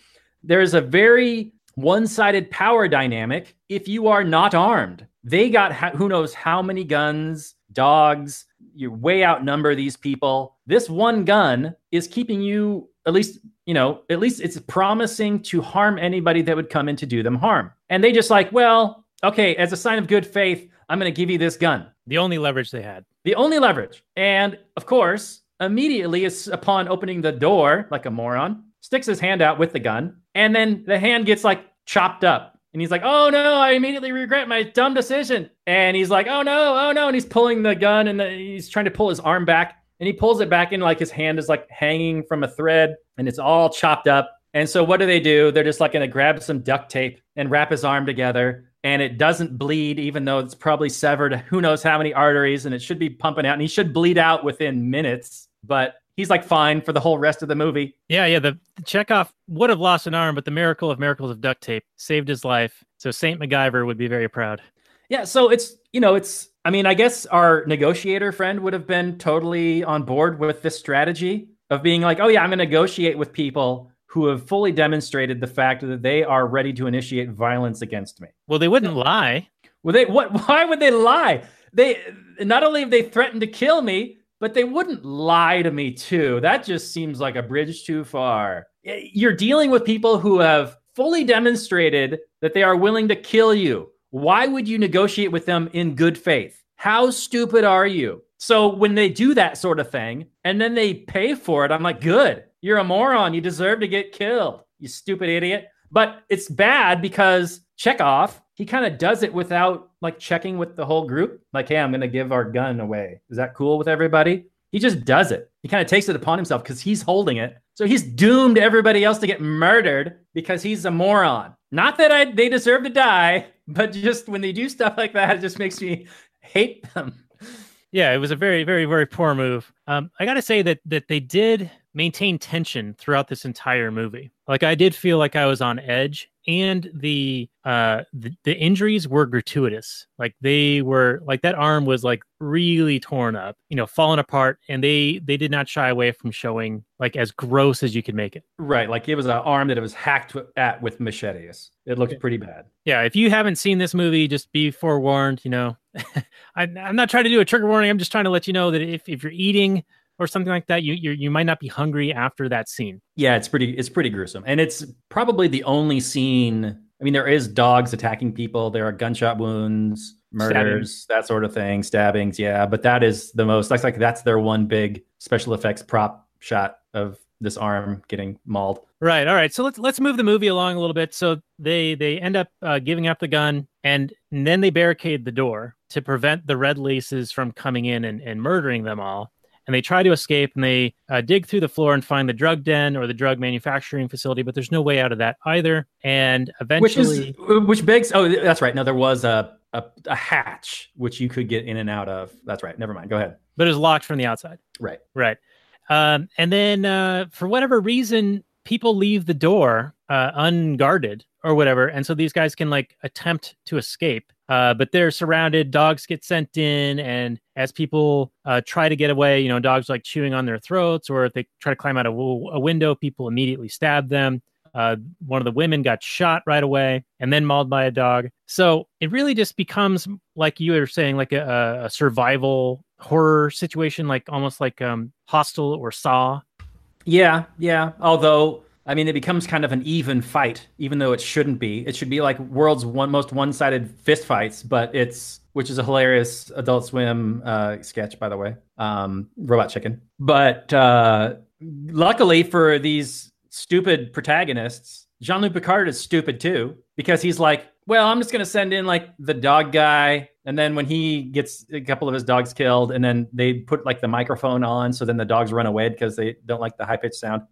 There's a very one-sided power dynamic if you are not armed. They got ha- who knows how many guns, dogs, you way outnumber these people. This one gun is keeping you at least, you know, at least it's promising to harm anybody that would come in to do them harm. And they just like, well, okay, as a sign of good faith, I'm going to give you this gun.
The only leverage they had.
The only leverage. And of course, immediately is upon opening the door, like a moron, sticks his hand out with the gun, and then the hand gets like chopped up. And he's like, oh no, I immediately regret my dumb decision. And he's like, oh no, oh no. And he's pulling the gun and the, he's trying to pull his arm back. And he pulls it back in like his hand is like hanging from a thread and it's all chopped up. And so what do they do? They're just like going to grab some duct tape and wrap his arm together. And it doesn't bleed, even though it's probably severed who knows how many arteries and it should be pumping out. And he should bleed out within minutes. But he's like fine for the whole rest of the movie.
Yeah, yeah. The, the Chekov would have lost an arm, but the miracle of miracles of duct tape saved his life. So Saint MacGyver would be very proud.
Yeah, so it's you know it's I mean I guess our negotiator friend would have been totally on board with this strategy of being like, oh yeah, I'm going to negotiate with people who have fully demonstrated the fact that they are ready to initiate violence against me.
Well, they wouldn't lie.
Well, they what? Why would they lie? They not only have they threatened to kill me, but they wouldn't lie to me too. That just seems like a bridge too far. You're dealing with people who have fully demonstrated that they are willing to kill you. Why would you negotiate with them in good faith? How stupid are you? So when they do that sort of thing and then they pay for it, I'm like, good. You're a moron. You deserve to get killed, you stupid idiot. But it's bad because Chekov, he kind of does it without like checking with the whole group. Like, hey, I'm going to give our gun away. Is that cool with everybody? He just does it. He kind of takes it upon himself because he's holding it. So he's doomed everybody else to get murdered because he's a moron. Not that I they deserve to die, but just when they do stuff like that, it just makes me hate them.
Yeah, it was a very, very, very poor move. Um, I got to say that that they did maintain tension throughout this entire movie. Like I did feel like I was on edge, and the uh the, the injuries were gratuitous. Like they were like that arm was like really torn up, you know, falling apart, and they they did not shy away from showing like as gross as you could make it.
Right, like it was an arm that it was hacked at with machetes. It looked pretty bad.
Yeah, if you haven't seen this movie, just be forewarned. You know, I, I'm not trying to do a trigger warning. I'm just trying to let you know that if, if you're eating or something like that, you you you might not be hungry after that scene.
Yeah, it's pretty it's pretty gruesome. And it's probably the only scene I mean there is dogs attacking people, there are gunshot wounds, murders, that sort of thing, stabbings, yeah, but that is the most that's like that's their one big special effects prop shot of this arm getting mauled.
Right. All right. So let's let's move the movie along a little bit. So they they end up uh, giving up the gun, and, and then they barricade the door to prevent the red laces from coming in and, and murdering them all. And they try to escape, and they uh, dig through the floor and find the drug den or the drug manufacturing facility, but there's no way out of that either. And eventually Which
is which begs oh that's right. No, there was a, a a hatch which you could get in and out of. That's right. Never mind. Go ahead.
but it's locked from the outside.
Right.
Right. Um, and then uh, for whatever reason, people leave the door uh, unguarded or whatever. And so these guys can like attempt to escape. Uh, but they're surrounded. Dogs get sent in. And as people uh, try to get away, you know, dogs like chewing on their throats, or if they try to climb out a, w- a window, people immediately stab them. Uh, one of the women got shot right away and then mauled by a dog. So it really just becomes like you were saying, like a, a survival horror situation, like almost like um, Hostel or Saw.
Yeah, yeah. Although, I mean, it becomes kind of an even fight, even though it shouldn't be. It should be like world's one most one-sided fist fights, but it's which is a hilarious Adult Swim uh, sketch, by the way. Um, Robot Chicken. But uh, luckily for these stupid protagonists, Jean-Luc Picard is stupid too because he's like, well, I'm just gonna send in like the dog guy, and then when he gets a couple of his dogs killed, and then they put like the microphone on, so then the dogs run away because they don't like the high pitched sound.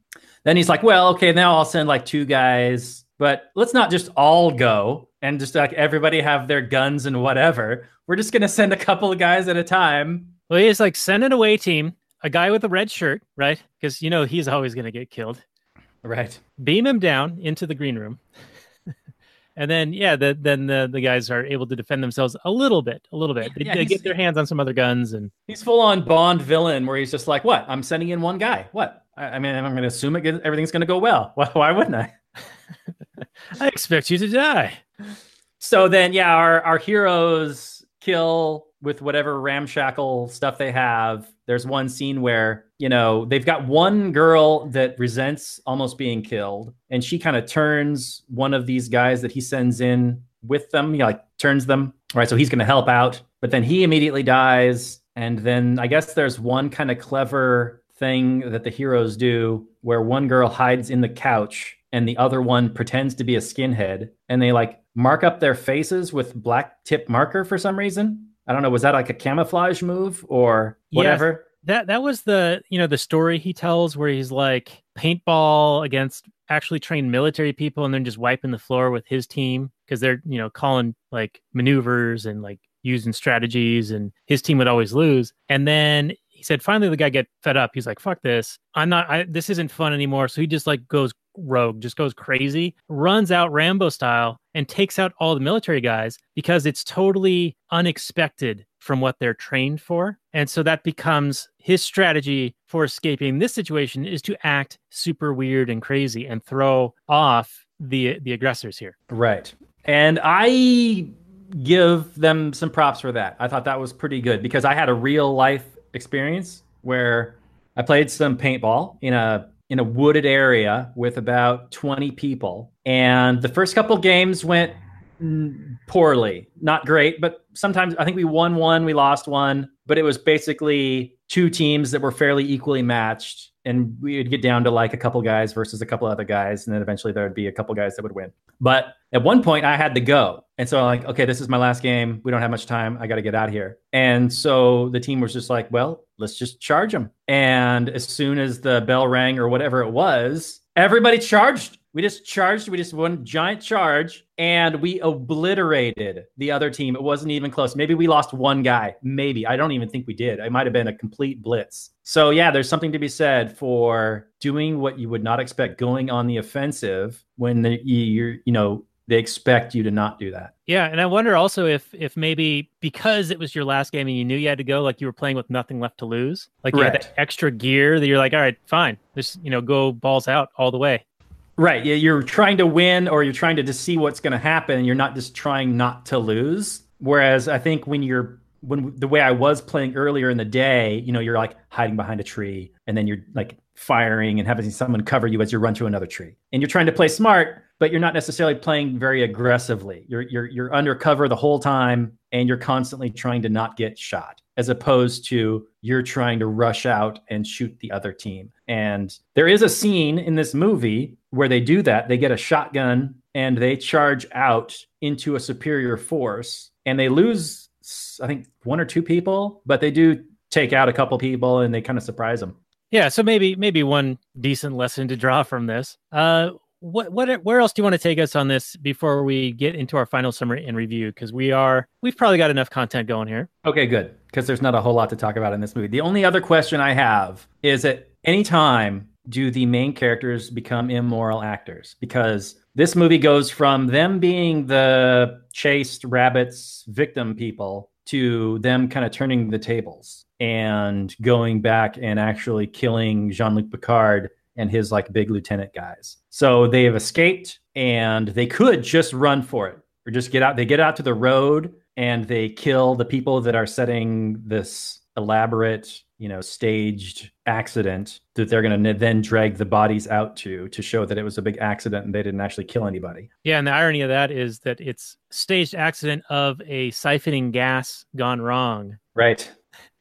Then he's like, well, okay, now I'll send like two guys, but let's not just all go and just like everybody have their guns and whatever. We're just gonna send a couple of guys at a time.
Well, he's like send an away team, a guy with a red shirt, right? Because you know he's always going to get killed.
Right.
Beam him down into the green room, and then yeah, the, then the the guys are able to defend themselves a little bit, a little bit. They,
Yeah,
they get their hands on some other guns, and
He's full on Bond villain where he's just like, what? I'm sending in one guy. What? I, I mean, I'm gonna assume it, everything's gonna go well. Why, why wouldn't I?
I expect you to die.
So then, yeah, our our heroes kill with whatever ramshackle stuff they have. There's one scene where you know they've got one girl that resents almost being killed, and she kind of turns one of these guys that he sends in with them. you know, like turns them. All right, so he's going to help out, but then he immediately dies, and then I guess there's one kind of clever thing that the heroes do where one girl hides in the couch and the other one pretends to be a skinhead and they like mark up their faces with black tip marker for some reason. I don't know, was that like a camouflage move or
Yes. That that was the you know the story he tells where he's like paintball against actually trained military people and then just wiping the floor with his team because they're you know calling like maneuvers and like using strategies and his team would always lose. And then he said finally the guy get fed up. He's like fuck this. I'm not I, this isn't fun anymore. So he just like goes rogue just goes crazy runs out rambo style and takes out all the military guys because it's totally unexpected from what they're trained for and so that becomes his strategy for escaping this situation is to act super weird and crazy and throw off the the aggressors here
Right. And I give them some props for that. I thought that was pretty good because I had a real life experience where I played some paintball in a in a wooded area with about 20 people. And the first couple games went poorly. Not great, but sometimes I think we won one, we lost one, but it was basically two teams that were fairly equally matched and we would get down to like a couple guys versus a couple other guys and then eventually there would be a couple guys that would win. But at one point I had to go. And so I'm like, okay, this is my last game. We don't have much time. I got to get out of here. And so the team was just like, well, let's just charge them. And as soon as the bell rang or whatever it was, everybody charged. We just charged. We just one giant charge and we obliterated the other team. It wasn't even close. Maybe we lost one guy. Maybe. I don't even think we did. It might have been a complete blitz. So, yeah, there's something to be said for doing what you would not expect, going on the offensive when the, you're, you know, they expect you to not do that.
Yeah, and I wonder also if if maybe because it was your last game and you knew you had to go, like you were playing with nothing left to lose, like you had that extra gear that you're like, all right, fine, just you know, go balls out all the way.
Right. Yeah, You're trying to win or you're trying to just see what's going to happen. You're not just trying not to lose. Whereas I think when you're, when the way I was playing earlier in the day, you know, you're like hiding behind a tree and then you're like firing and having someone cover you as you run to another tree. And you're trying to play smart, but you're not necessarily playing very aggressively. You're, you're, you're under cover the whole time and you're constantly trying to not get shot as opposed to you're trying to rush out and shoot the other team. And there is a scene in this movie where they do that. They get a shotgun and they charge out into a superior force and they lose, I think, one or two people, but they do take out a couple people and they kind of surprise them.
Yeah, so maybe maybe one decent lesson to draw from this. Uh, what what where else do you want to take us on this before we get into our final summary and review? Because we are we've probably got enough content going here.
Okay, good. Because there's not a whole lot to talk about in this movie. The only other question I have is at any time do the main characters become immoral actors? Because this movie goes from them being the chased rabbits victim people to them kind of turning the tables and going back and actually killing Jean-Luc Picard and his like big lieutenant guys. So they have escaped and they could just run for it or just get out. They get out to the road and they kill the people that are setting this elaborate, you know, staged accident that they're going to then drag the bodies out to to show that it was a big accident and they didn't actually kill anybody.
Yeah, and the irony of that is that it's staged accident of a siphoning gas gone wrong.
Right.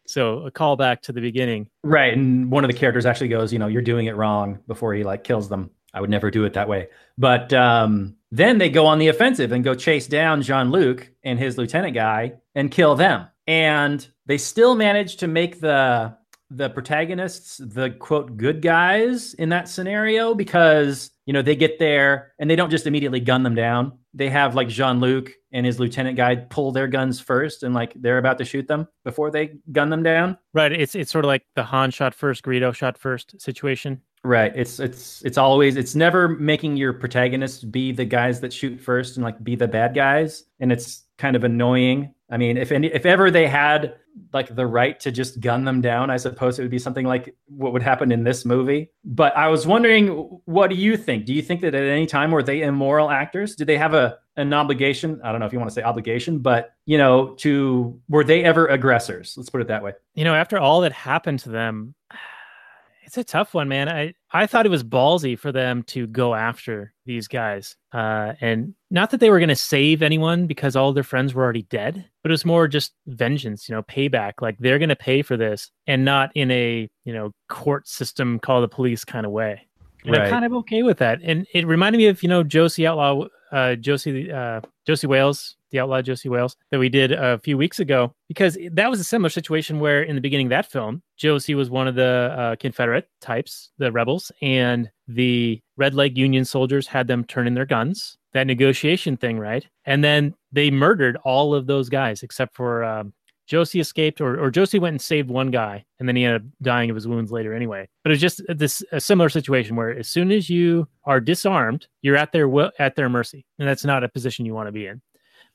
So a callback to the beginning.
Right. And one of the characters actually goes, you know, you're doing it wrong before he like kills them. I would never do it that way. But um, then they go on the offensive and go chase down Jean Luc and his lieutenant guy and kill them. And they still manage to make the the protagonists the quote good guys in that scenario because you know they get there and they don't just immediately gun them down they have like jean-luc and his lieutenant guy pull their guns first and like they're about to shoot them before they gun them down
Right. It's it's sort of like the Han shot first, Greedo shot first situation.
right it's it's it's always it's never making your protagonists be the guys that shoot first and like be the bad guys and it's kind of annoying i mean if any if ever they had like the right to just gun them down i suppose it would be something like what would happen in this movie. But i was wondering what do you think? Do you think that at any time were they immoral actors? Did they have a an obligation? I don't know if you want to say obligation but you know to were they ever aggressors? Let's put it that way.
You know, after all that happened to them, it's a tough one, man. I I thought it was ballsy for them to go after these guys, uh, and not that they were going to save anyone because all their friends were already dead, but it was more just vengeance, you know, payback. Like they're going to pay for this, and not in a you know court system, call the police kind of way. And I'm kind of okay with that. And it reminded me of you know Josey Outlaw, uh, Josey uh, Josey Wales, the Outlaw Josey Wales that we did a few weeks ago, because that was a similar situation where in the beginning of that film, Josey was one of the uh, Confederate types, the rebels, and the Red Leg Union soldiers had them turn in their guns. That negotiation thing, right? And then they murdered all of those guys except for um, Josey escaped, or, or Josey went and saved one guy, and then he ended up dying of his wounds later anyway. But it was just this a similar situation where as soon as you are disarmed, you're at their will, at their mercy, and that's not a position you want to be in.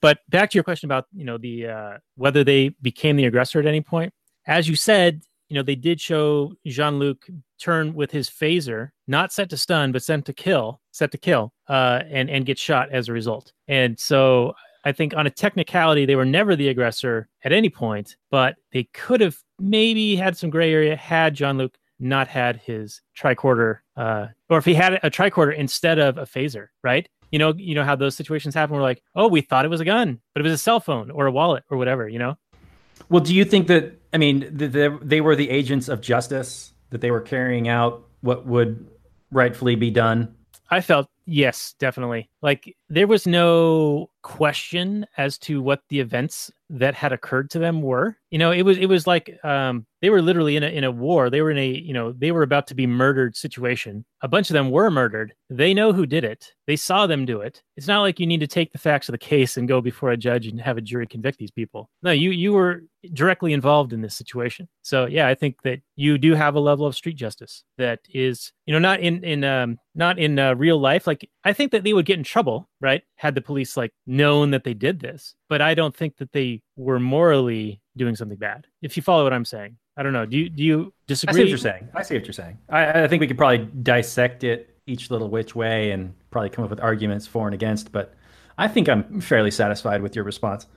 But back to your question about you know the uh, whether they became the aggressor at any point, as you said, you know they did show Jean Luc turn with his phaser, not set to stun, but sent to kill, set to kill, uh, and and get shot as a result. And so I think on a technicality, they were never the aggressor at any point, but they could have maybe had some gray area had Jean Luc not had his tricorder, uh, or if he had a tricorder instead of a phaser, right? You know, you know how those situations happen. We're like, oh, we thought it was a gun, but it was a cell phone or a wallet or whatever. You know,
Well, do you think that I mean th- th- they were the agents of justice that they were carrying out what would rightfully be done?
I felt yes, definitely. Like there was no question as to what the events that had occurred to them were. You know, it was it was like um they were literally in a in a war. They were in a, you know, they were about to be murdered situation. A bunch of them were murdered. They know who did it. They saw them do it. It's not like you need to take the facts of the case and go before a judge and have a jury convict these people. No, you you were directly involved in this situation. So yeah, I think that you do have a level of street justice that is, you know, not in in um not in uh, real life. Like I think that they would get in trouble, right? Had the police like known that they did this, but I don't think that they were morally doing something bad. If you follow what I'm saying, I don't know. Do you do you disagree?
I see what you're saying. I see what you're saying. I, I think we could probably dissect it each little which way and probably come up with arguments for and against. But I think I'm fairly satisfied with your response.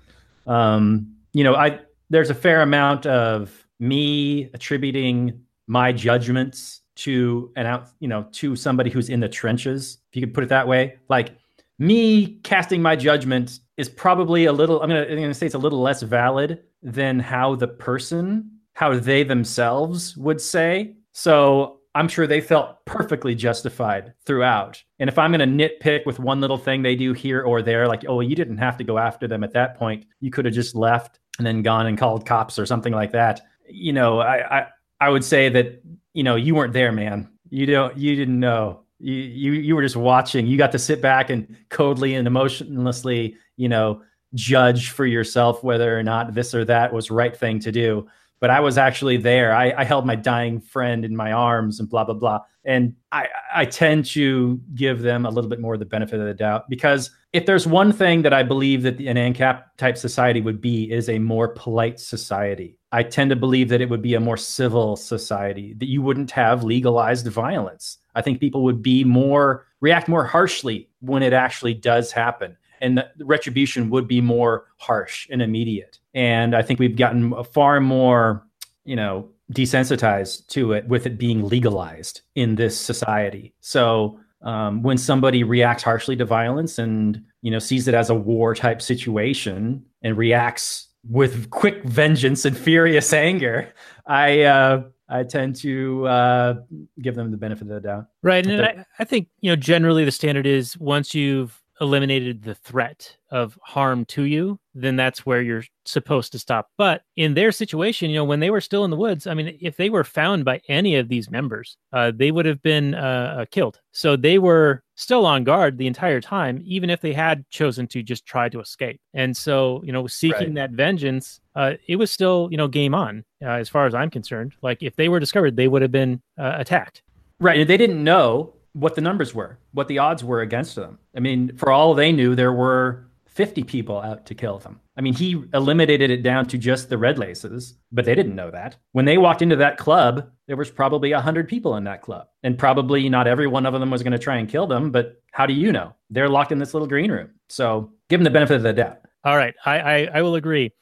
Um, you know, I there's a fair amount of me attributing my judgments to an out, you know, to somebody who's in the trenches, if you could put it that way. Like me casting my judgment is probably a little. I'm gonna, gonna say it's a little less valid than how the person, how they themselves would say. So I'm sure they felt perfectly justified throughout. And if I'm to nitpick with one little thing they do here or there, like, oh, you didn't have to go after them at that point. You could have just left and then gone and called cops or something like that. You know, I, I, I would say that, you know, you weren't there, man. You don't, you didn't know. You, you, were just watching. You got to sit back and coldly and emotionlessly, you know, judge for yourself whether or not this or that was right thing to do but I was actually there. I, I, held my dying friend in my arms and blah blah blah. And I, I tend to give them a little bit more the benefit of the doubt because if there's one thing that I believe that an ANCAP type society would be is a more polite society. I tend to believe that it would be a more civil society, that you wouldn't have legalized violence. I think people would be more react more harshly when it actually does happen and the retribution would be more harsh and immediate. And I think we've gotten far more you know, desensitized to it with it being legalized in this society. So um, when somebody reacts harshly to violence and you know sees it as a war type situation and reacts with quick vengeance and furious anger, I uh, I tend to uh, give them the benefit of the doubt.
Right. And I, I think, you know, generally the standard is once you've eliminated the threat of harm to you, then that's where you're supposed to stop. But in their situation, you know, when they were still in the woods, I mean, if they were found by any of these members, uh, they would have been uh, uh, killed. So they were still on guard the entire time, even if they had chosen to just try to escape. And so, you know, seeking
Right.
that vengeance, uh, it was still, you know, game on uh, as far as I'm concerned. Like if they were discovered, they would have been uh, attacked.
Right. They didn't know what the numbers were, what the odds were against them. I mean, for all they knew, there were 50 people out to kill them. I mean, he eliminated it down to just the red laces, but they didn't know that. When they walked into that club, there was probably 100 people in that club. And probably not every one of them was going to try and kill them, but how do you know? They're locked in this little green room. So give them the benefit of the doubt.
All right, I, I I will agree.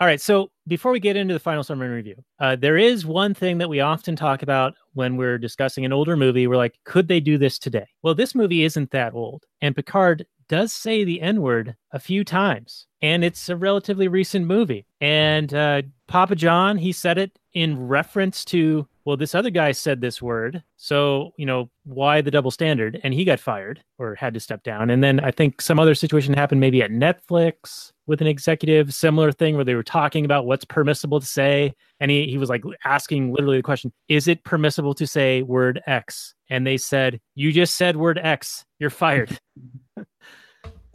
All right, so before we get into the final summary review, uh, there is one thing that we often talk about when we're discussing an older movie. We're like, could they do this today? Well, this movie isn't that old, and Picard does say the N word a few times, and it's a relatively recent movie. And uh, Papa John, he said it in reference to, well, this other guy said this word, so you know why the double standard? And he got fired or had to step down. And then I think some other situation happened, maybe at Netflix with an executive, similar thing where they were talking about what's permissible to say. And he, he was like asking literally the question, is it permissible to say word X? And they said, you just said word X, you're fired.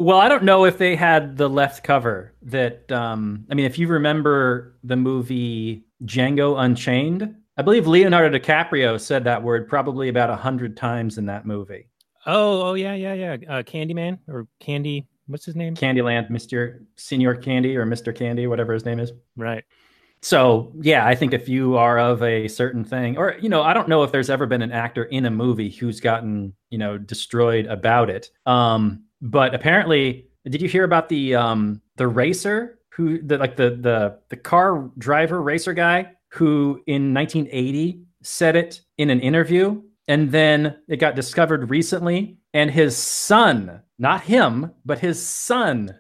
Well, I don't know if they had the left cover that um I mean if you remember the movie Django Unchained, I believe Leonardo DiCaprio said that word probably about a hundred times in that movie.
oh, oh yeah, yeah, yeah. Uh, Candyman or Candy, what's his name?
Candyland, Mr. Senior Candy or Mr. Candy, whatever his name is.
right.
So yeah, I think if you are of a certain thing, or you know, I don't know if there's ever been an actor in a movie who's gotten you know destroyed about it. Um, but apparently, did you hear about the um the racer who the like the the the car driver racer guy who in 1980 said it in an interview, and then it got discovered recently, and his son, not him, but his son,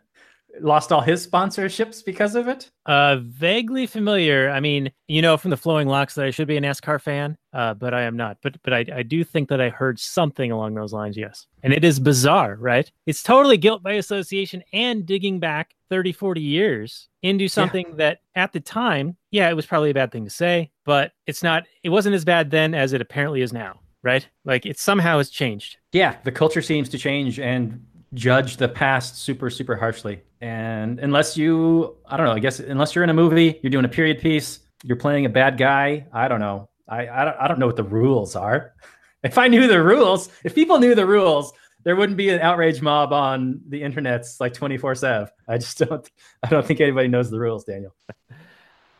lost all his sponsorships because of it.
Uh, vaguely familiar. I mean, you know, from the flowing locks that I should be a NASCAR fan, uh, but I am not. But but I, I do think that I heard something along those lines. Yes, and it is bizarre, right? It's totally guilt by association and digging back 30, 40 years into something that at the time, yeah, it was probably a bad thing to say, but it's not. It wasn't as bad then as it apparently is now, right? Like it somehow has changed.
Yeah, the culture seems to change and judge the past super, super harshly. And unless you, I don't know, I guess unless you're in a movie, you're doing a period piece, you're playing a bad guy. I don't know. I I don't, I don't know what the rules are. If I knew the rules, if people knew the rules, there wouldn't be an outrage mob on the internets like 24 7. I just don't, I don't think anybody knows the rules, Daniel.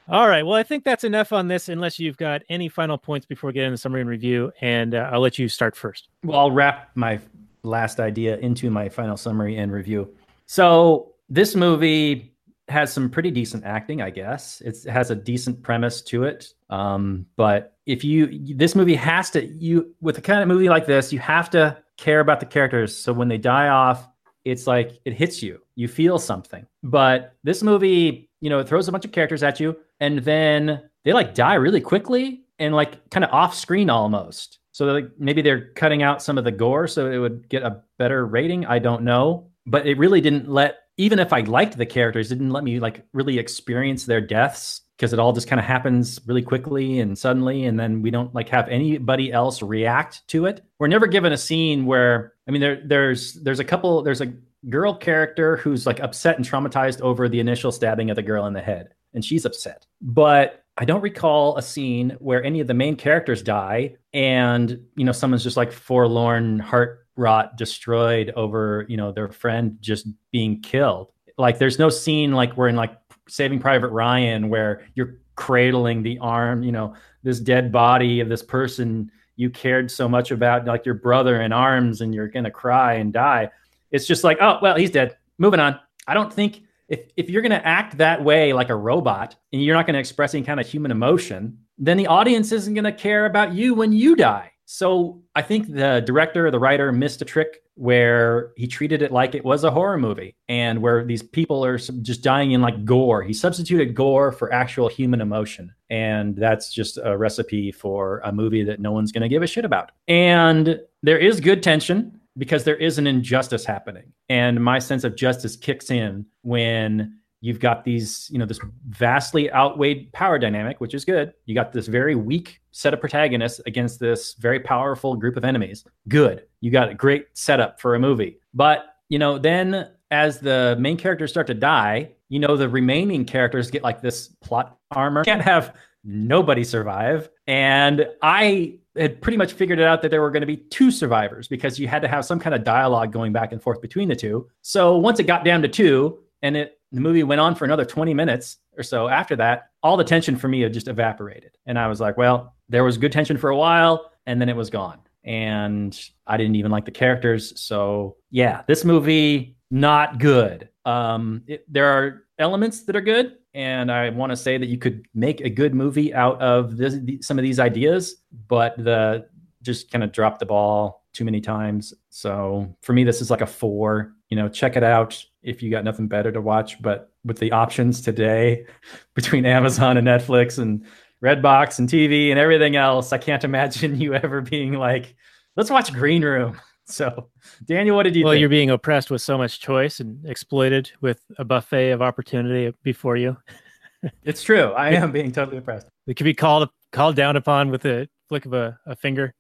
All right. Well, I think that's enough on this, unless you've got any final points before we get into the summary and review. And uh, I'll let you start first.
Well, I'll wrap my last idea into my final summary and review. So, this movie has some pretty decent acting, I guess. It's, it has a decent premise to it. Um, but if you, this movie has to, you, with a kind of movie like this, you have to care about the characters. So when they die off, it's like it hits you. You feel something. But this movie, you know, it throws a bunch of characters at you and then they like die really quickly and like kind of off screen almost. So like maybe they're cutting out some of the gore so it would get a better rating. I don't know. But it really didn't let even if I liked the characters, it didn't let me like really experience their deaths because it all just kind of happens really quickly and suddenly and then we don't like have anybody else react to it. We're never given a scene where I mean there there's there's a couple there's a girl character who's like upset and traumatized over the initial stabbing of the girl in the head and she's upset. But I don't recall a scene where any of the main characters die and you know someone's just like forlorn, heart rot, destroyed over you know their friend just being killed. Like there's no scene like we're in like Saving Private Ryan where you're cradling the arm, you know, this dead body of this person you cared so much about, like your brother in arms, and you're gonna cry and die. It's just like, oh well, he's dead. Moving on. I don't think if if you're going to act that way like a robot and you're not going to express any kind of human emotion, then the audience isn't going to care about you when you die. So I think the director or the writer missed a trick where he treated it like it was a horror movie and where these people are just dying in like gore. He substituted gore for actual human emotion. And that's just a recipe for a movie that no one's going to give a shit about. And there is good tension because there is an injustice happening. And my sense of justice kicks in when you've got these, you know, this vastly outweighed power dynamic, which is good. You got this very weak set of protagonists against this very powerful group of enemies. Good. You got a great setup for a movie. But, you know, then as the main characters start to die, you know, the remaining characters get like this plot armor. Can't have nobody survive. And I had pretty much figured it out that there were going to be two survivors because you had to have some kind of dialogue going back and forth between the two. So once it got down to two and it the movie went on for another 20 minutes or so after that, all the tension for me had just evaporated. And I was like, well, there was good tension for a while and then it was gone. And I didn't even like the characters. So, yeah, this movie not good. Um it, there are elements that are good and I want to say that you could make a good movie out of this, some of these ideas, but the just kind of dropped the ball too many times. So for me, this is like a four. You know, check it out if you got nothing better to watch. But with the options today between Amazon and Netflix and Redbox and TV and everything else, I can't imagine you ever being like, let's watch Green Room. So, Daniel, what did you
well,
think?
you're being oppressed with so much choice and exploited with a buffet of opportunity before you.
It's true. I am being totally oppressed.
It could be called called down upon with a flick of a, a finger.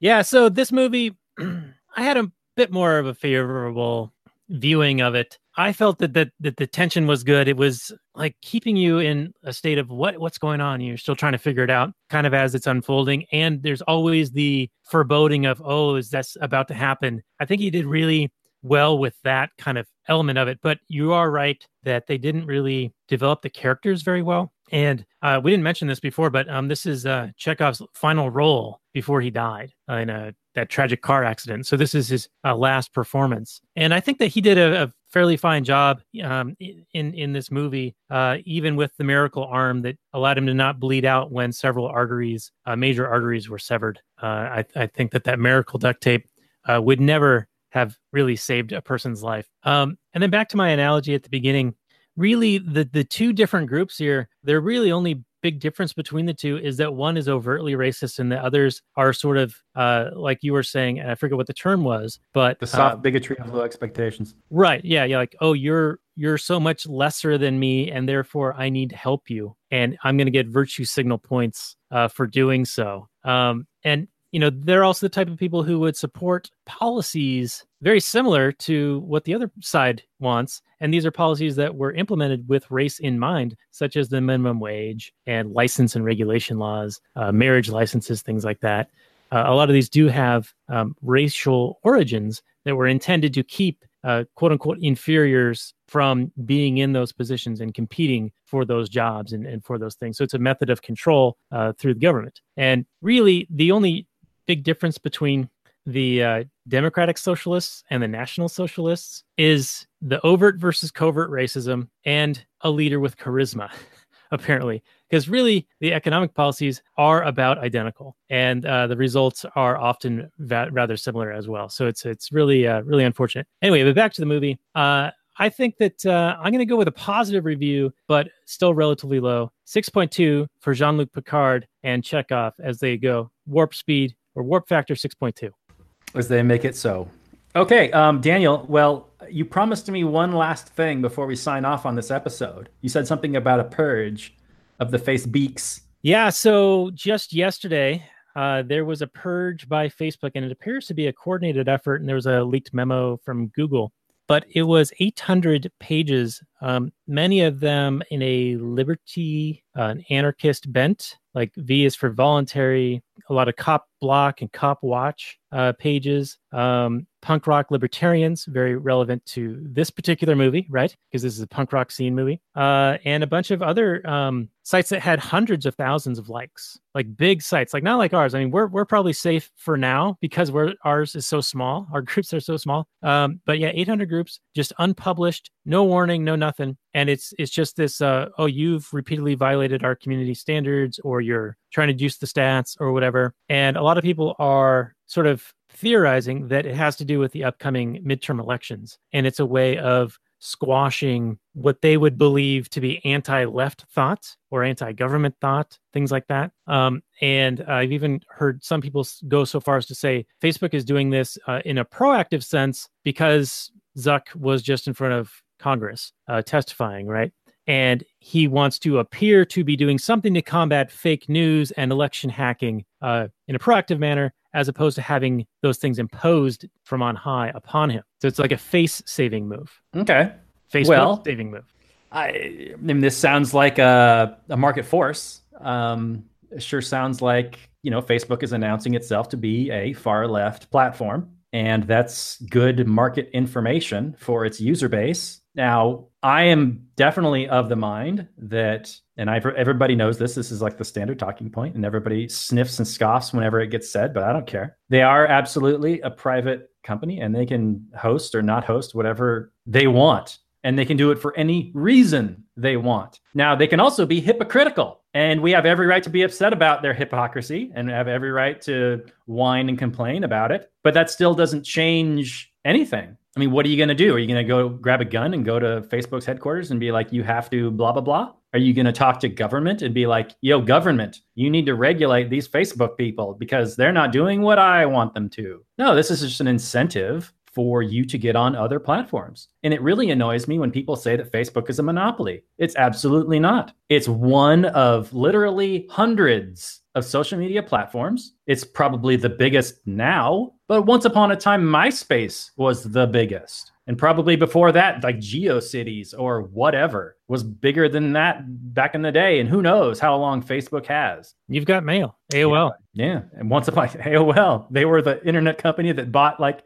Yeah, so this movie, I had a bit more of a favorable viewing of it. I felt that that, that the tension was good. It was like keeping you in a state of what what's going on. You're still trying to figure it out, kind of as it's unfolding. And there's always the foreboding of, oh, is that's about to happen? I think he did really well with that kind of element of it. But you are right that they didn't really develop the characters very well. And uh, we didn't mention this before, but um, this is uh, Chekov's final role before he died in a that tragic car accident. So this is his uh, last performance, and I think that he did a, a fairly fine job um, in in this movie, uh, even with the miracle arm that allowed him to not bleed out when several arteries, uh, major arteries, were severed. Uh, I, I think that that miracle duct tape uh, would never have really saved a person's life. Um, and then back to my analogy at the beginning, really the the two different groups here, they're really only big difference between the two is that one is overtly racist and the others are sort of uh, like you were saying and i forget what the term was but
The
uh,
soft bigotry of low expectations.
Right. Yeah. Yeah. Like, oh, you're you're so much lesser than me, and therefore I need to help you, and I'm going to get virtue signal points uh, for doing so. Um, and you know, they're also the type of people who would support policies very similar to what the other side wants, and these are policies that were implemented with race in mind, such as the minimum wage and license and regulation laws, uh, marriage licenses, things like that. Uh, a lot of these do have um, racial origins that were intended to keep uh, quote unquote inferiors from being in those positions and competing for those jobs and, and for those things. So it's a method of control uh, through the government. And really, the only big difference between the uh, Democratic Socialists and the National Socialists is the overt versus covert racism and a leader with charisma, apparently. Because really, the economic policies are about identical, and uh, the results are often va- rather similar as well. So it's it's really uh, really unfortunate. Anyway, but back to the movie. Uh, I think that uh, I'm going to go with a positive review, but still relatively low. 6.2 for Jean Luc Picard and Chekov as they go. Warp speed or warp factor 6.2.
as they make it so. Okay, um, Daniel. Well, you promised me one last thing before we sign off on this episode. You said something about a purge of the face beaks.
Yeah, so just yesterday, uh, there was a purge by Facebook, and it appears to be a coordinated effort. And there was a leaked memo from Google, but it was 800 pages, um, many of them in a liberty, uh, an anarchist bent. Like V is for voluntary, a lot of cop block and cop watch uh, pages. Um, punk rock libertarians, very relevant to this particular movie, right? Because this is a punk rock scene movie. Uh, and a bunch of other um, sites that had hundreds of thousands of likes, like big sites, like not like ours. I mean, we're we're probably safe for now because we're ours is so small. Our groups are so small. Um, but yeah, 800 groups, just unpublished, no warning, no nothing, and it's it's just this. Uh, oh, you've repeatedly violated our community standards, or you're trying to juice the stats, or whatever. And a lot of people are sort of theorizing that it has to do with the upcoming midterm elections, and it's a way of squashing what they would believe to be anti-left thought or anti-government thought, things like that. Um, and I've even heard some people go so far as to say Facebook is doing this uh, in a proactive sense because Zuck was just in front of Congress uh, testifying, right? And he wants to appear to be doing something to combat fake news and election hacking uh, in a proactive manner, as opposed to having those things imposed from on high upon him. So it's like a face-saving move.
Okay.
face
well,
saving move.
I, I mean, this sounds like a, a market force. Um, it sure sounds like you know Facebook is announcing itself to be a far left platform, and that's good market information for its user base. Now, I am definitely of the mind that, and I everybody knows this. This is like the standard talking point, and everybody sniffs and scoffs whenever it gets said, but I don't care. They are absolutely a private company, and they can host or not host whatever they want and they can do it for any reason they want. Now, they can also be hypocritical, and we have every right to be upset about their hypocrisy and have every right to whine and complain about it. But that still doesn't change anything. I mean, what are you going to do? Are you going to go grab a gun and go to Facebook's headquarters and be like, you have to blah, blah, blah? Are you going to talk to government and be like, yo, government, you need to regulate these Facebook people because they're not doing what I want them to? No, this is just an incentive for you to get on other platforms. And it really annoys me when people say that Facebook is a monopoly. It's absolutely not. It's one of literally hundreds of social media platforms. It's probably the biggest now, but once upon a time, MySpace was the biggest. And probably before that, like GeoCities or whatever was bigger than that back in the day. And who knows how long Facebook has.
You've got mail, AOL.
Yeah. And once upon AOL, they were the internet company that bought like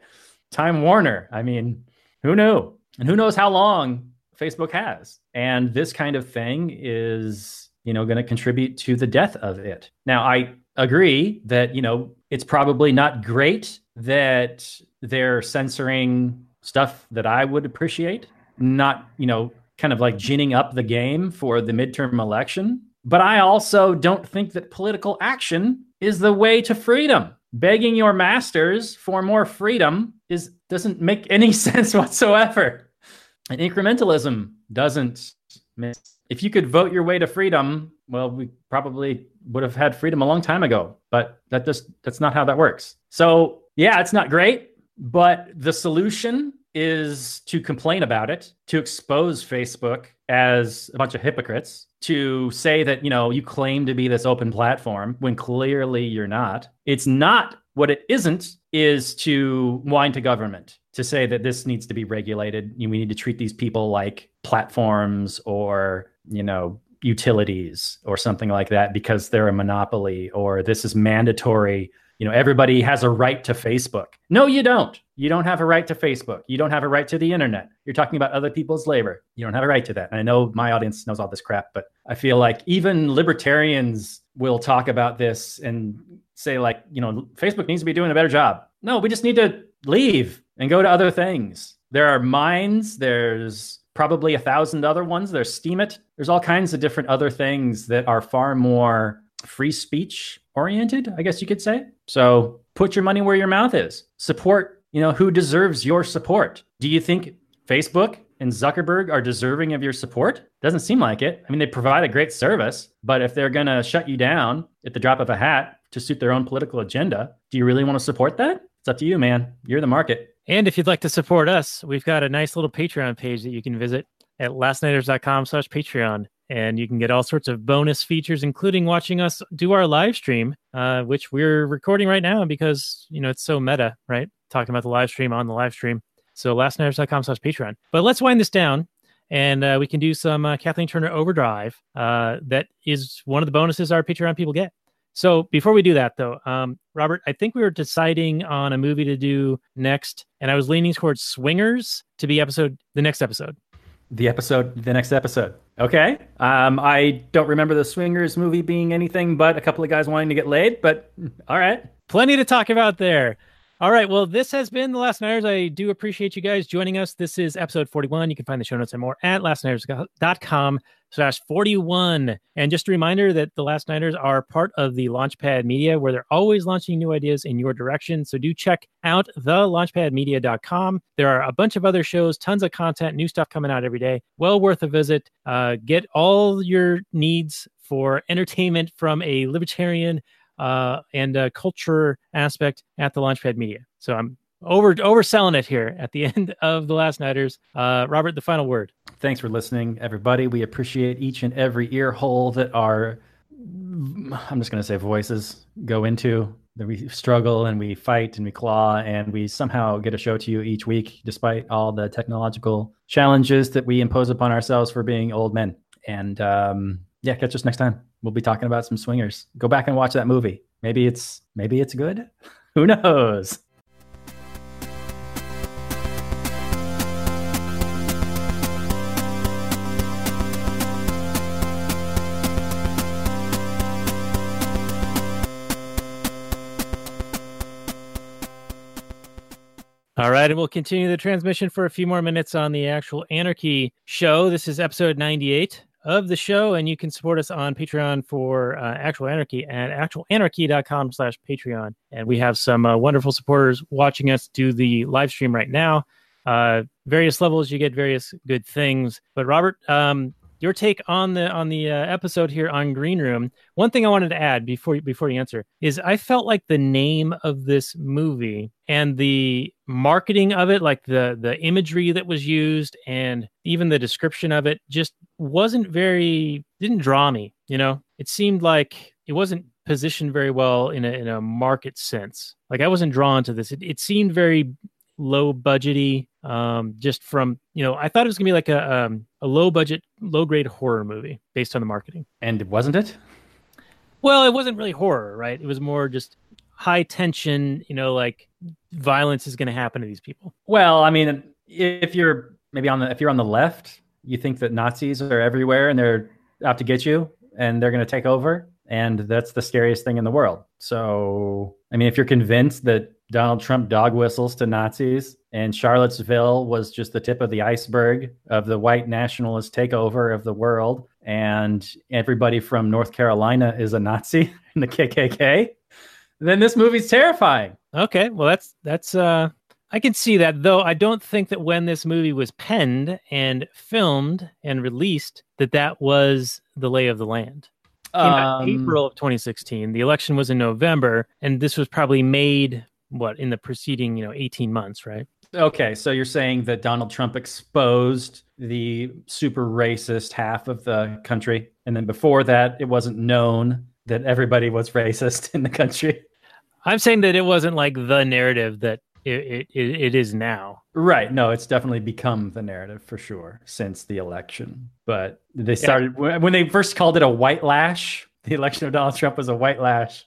Time Warner. I mean, who knew? And who knows how long Facebook has? And this kind of thing is, you know, going to contribute to the death of it. Now, I agree that, you know, it's probably not great that they're censoring stuff that I would appreciate, not, you know, kind of like ginning up the game for the midterm election. But I also don't think that political action is the way to freedom. Begging your masters for more freedom is doesn't make any sense whatsoever. And incrementalism doesn't. If you could vote your way to freedom, well, we probably would have had freedom a long time ago. But that just that's not how that works. So yeah, it's not great, but the solution is to complain about it, to expose Facebook as a bunch of hypocrites, to say that, you know, you claim to be this open platform when clearly you're not. It's not what it isn't is to whine to government to say that this needs to be regulated. We need to treat these people like platforms or, you know, utilities or something like that because they're a monopoly or this is mandatory. You know everybody has a right to facebook. No you don't. You don't have a right to facebook. You don't have a right to the internet. You're talking about other people's labor. You don't have a right to that. And i know my audience knows all this crap but i feel like even libertarians will talk about this and say like you know facebook needs to be doing a better job. No we just need to leave and go to other things. There are mines there's probably a thousand other ones. There's Steemit, there's all kinds of different other things that are far more free speech oriented i guess you could say. So put your money where your mouth is. Support you know who deserves your support? Do you think facebook and zuckerberg are deserving of your support? Doesn't seem like it. I mean they provide a great service but if they're going to shut you down at the drop of a hat to suit their own political agenda do you really want to support that? It's up to you man. You're the market
And if you'd like to support us, we've got a nice little Patreon page that you can visit at lastnighters.com slash Patreon. And you can get all sorts of bonus features, including watching us do our live stream, uh, which we're recording right now because, you know, it's so meta, right? Talking about the live stream on the live stream. So lastnighters.com slash Patreon. But let's wind this down and uh, we can do some uh, Kathleen Turner overdrive. Uh, that is one of the bonuses our Patreon people get. So before we do that, though, um, Robert, I think we were deciding on a movie to do next, and I was leaning towards Swingers to be episode the next episode.
The episode, the next episode. Okay. Um, I don't remember the Swingers movie being anything but a couple of guys wanting to get laid, but all right.
Plenty to talk about there. All right. Well, this has been The Last Nighters. I do appreciate you guys joining us. This is episode 41. You can find the show notes and more at lastnighters.com slash 41. And just a reminder that The Last Nighters are part of the Launchpad Media, where they're always launching new ideas in your direction. So do check out the launchpadmedia.com. There are a bunch of other shows, tons of content, new stuff coming out every day. Well worth a visit. Uh, get all your needs for entertainment from a libertarian uh, and a culture aspect at the Launchpad Media. So I'm over overselling it here at the end of the Last Nighters. Uh, Robert, the final word.
Thanks for listening, everybody. We appreciate each and every ear hole that our, I'm just going to say voices go into. That we struggle and we fight and we claw and we somehow get a show to you each week, despite all the technological challenges that we impose upon ourselves for being old men. And um, yeah, catch us next time. We'll be talking about some swingers. Go back and watch that movie. Maybe it's maybe it's good. Who knows?
All right, and we'll continue the transmission for a few more minutes on the actual Anarchy show. This is episode 98 of the show, and you can support us on Patreon for uh, Actual Anarchy at actualanarchy.com slash Patreon. And we have some uh, wonderful supporters watching us do the live stream right now. Uh, various levels, you get various good things. But Robert, um, your take on the on the uh, episode here on Green Room. One thing I wanted to add before before you answer is I felt like the name of this movie and the marketing of it, like the the imagery that was used and even the description of it, just wasn't very didn't draw me. You know, it seemed like it wasn't positioned very well in a in a market sense. Like I wasn't drawn to this. It, it seemed very low budgety um just from you know i thought it was gonna be like a um, a low budget low grade horror movie based on the marketing
And wasn't it?
well it wasn't really horror right it was more just high tension you know like violence is gonna happen to these people
Well, I mean, if you're maybe on the if you're on the left, you think that Nazis are everywhere and they're out to get you and they're going to take over, and that's the scariest thing in the world. So, I mean, if you're convinced that Donald Trump dog whistles to Nazis and Charlottesville was just the tip of the iceberg of the white nationalist takeover of the world, and everybody from North Carolina is a Nazi in the KKK, then this movie's terrifying.
okay well that's that's uh i can see that though i don't think that when this movie was penned and filmed and released that that was the lay of the land
Um,
April of 2016. The election was in November, and this was probably made what in the preceding you know 18 months, right?
Okay, so you're saying that Donald Trump exposed the super racist half of the country, and then before that, it wasn't known that everybody was racist in the country.
I'm saying that it wasn't like the narrative that it it, it, is now.
Right. No, it's definitely become the narrative for sure since the election. But they started when when they first called it a white lash. The election of Donald Trump was a white lash.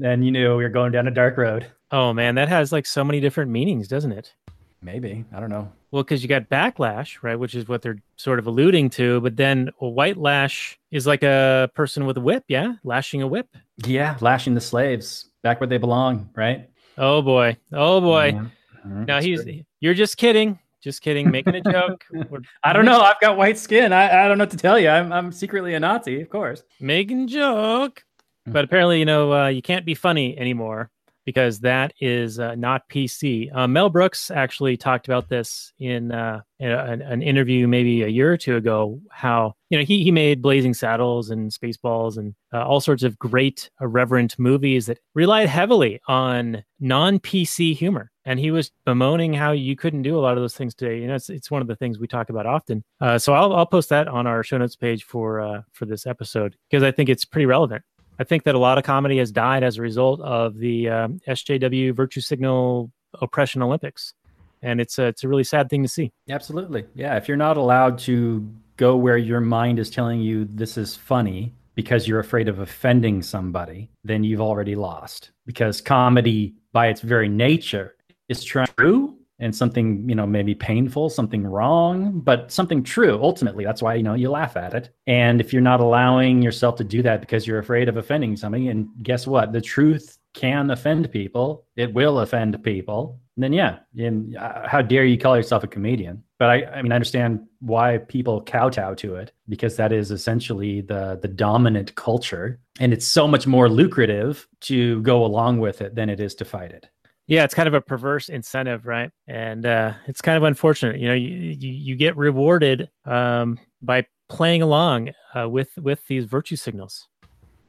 Then you knew we were going down a dark road.
Oh man, that has like so many different meanings, doesn't it?
Maybe I don't know.
Well, because you got backlash, right, which is what they're sort of alluding to. But then a white lash is like a person with a whip, yeah, lashing a whip.
Yeah, lashing the slaves back where they belong. Right.
Oh boy, oh boy.
Mhm.
Now he's
good.
you're just kidding, just kidding, making a joke. We're
I don't know. I've got white skin. I, I don't know what to tell you. I'm, I'm secretly a Nazi, of course.
making joke. But apparently, you know, uh, you can't be funny anymore because that is uh, not PC. Uh, Mel Brooks actually talked about this in, uh, in a- an, interview maybe a year or two ago. How you know he he made Blazing Saddles and Spaceballs and uh, all sorts of great irreverent movies that relied heavily on non PC humor. And he was bemoaning how you couldn't do a lot of those things today. You know, it's, it's one of the things we talk about often. Uh, so I'll I'll post that on our show notes page for uh, for this episode because I think it's pretty relevant. I think that a lot of comedy has died as a result of the um, SJW virtue signal oppression Olympics, and it's a, it's a really sad thing to see.
Absolutely. Yeah. If you're not allowed to go where your mind is telling you this is funny, because you're afraid of offending somebody, then you've already lost. Because comedy, by its very nature, is true and something you know maybe painful something wrong but something true ultimately. That's why you know you laugh at it. And if you're not allowing yourself to do that because you're afraid of offending somebody and guess what? The truth can offend people. It will offend people. And then yeah and uh, how dare you call yourself a comedian? But I, I mean i understand why people kowtow to it because that is essentially the the dominant culture. And it's so much more lucrative to go along with it than it is to fight it
Yeah, it's kind of a perverse incentive, right? And uh, it's kind of unfortunate. You know, you you, you get rewarded um, by playing along uh, with with these virtue signals,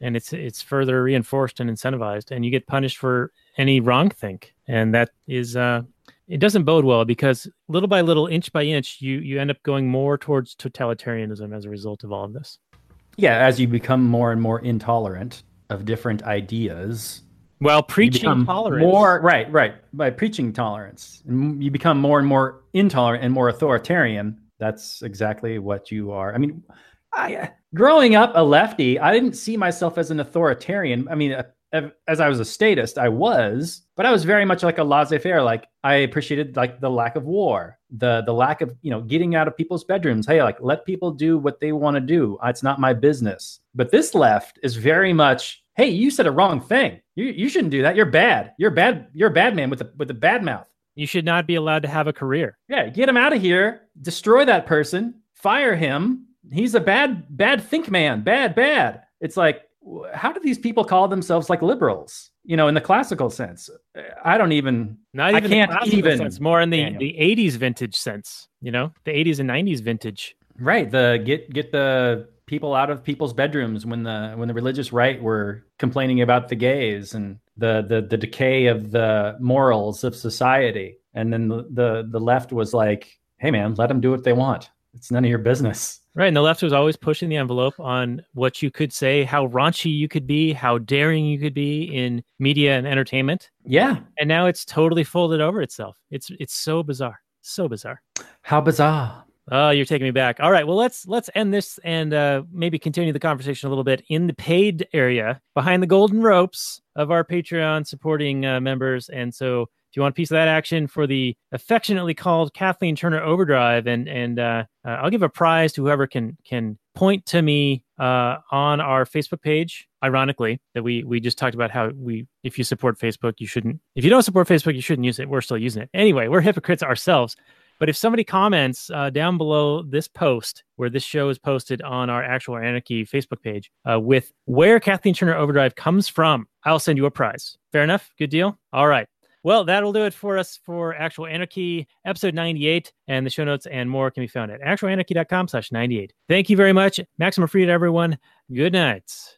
and it's it's further reinforced and incentivized, and you get punished for any wrong think, and that is uh, it doesn't bode well because little by little, inch by inch, you you end up going more towards totalitarianism as a result of all of this.
yeah as you become more and more intolerant of different ideas
Well, preaching tolerance.
more right right. By preaching tolerance. You become more and more intolerant and more authoritarian. That's exactly what you are. I mean i growing up a lefty i didn't see myself as an authoritarian. I mean uh, as i was a statist i was but i was very much like a laissez-faire. Like i appreciated like the lack of war the the lack of you know getting out of people's bedrooms. Hey like let people do what they want to do. It's not my business. But this left is very much hey you said a wrong thing. You you shouldn't do that. You're bad. You're bad you're a bad man with a with a bad mouth.
You should not be allowed to have a career.
yeah get him out of here. Destroy that person. Fire him. He's a bad bad think man. Bad bad. It's like how do these people call themselves like liberals? You know in the classical sense. I don't even
Not even the
can't
classical
even,
sense, more in the,
Daniel.
the 80s vintage sense, you know, the 80s and 90s vintage.
Right. The get get the people out of people's bedrooms when the when the religious right were complaining about the gays and the the the decay of the morals of society. And then the the, the left was like, "Hey man, let them do what they want. It's none of your business."
Right. And the left was always pushing the envelope on what you could say, how raunchy you could be, how daring you could be in media and entertainment.
Yeah.
And now it's totally folded over itself. It's it's so bizarre. So bizarre.
How bizarre.
Oh, you're taking me back. All right. Well, let's let's end this and uh, maybe continue the conversation a little bit in the paid area behind the golden ropes of our Patreon supporting uh, members. And so, if you want a piece of that action for the affectionately called Kathleen Turner Overdrive, and and uh, uh, I'll give a prize to whoever can can point to me uh, on our Facebook page. Ironically, that we we just talked about how we if you support Facebook, you shouldn't. If you don't support Facebook, you shouldn't use it. We're still using it anyway. We're hypocrites ourselves. But if somebody comments uh, down below this post, where this show is posted on our Actual Anarchy Facebook page, uh, with where Kathleen Turner Overdrive comes from, I'll send you a prize. Fair enough? Good deal? All right. Well, that'll do it for us for Actual Anarchy, episode 98, and the show notes and more can be found at actualanarchy.com slash 98. Thank you very much. Maximum freedom, everyone. Good night.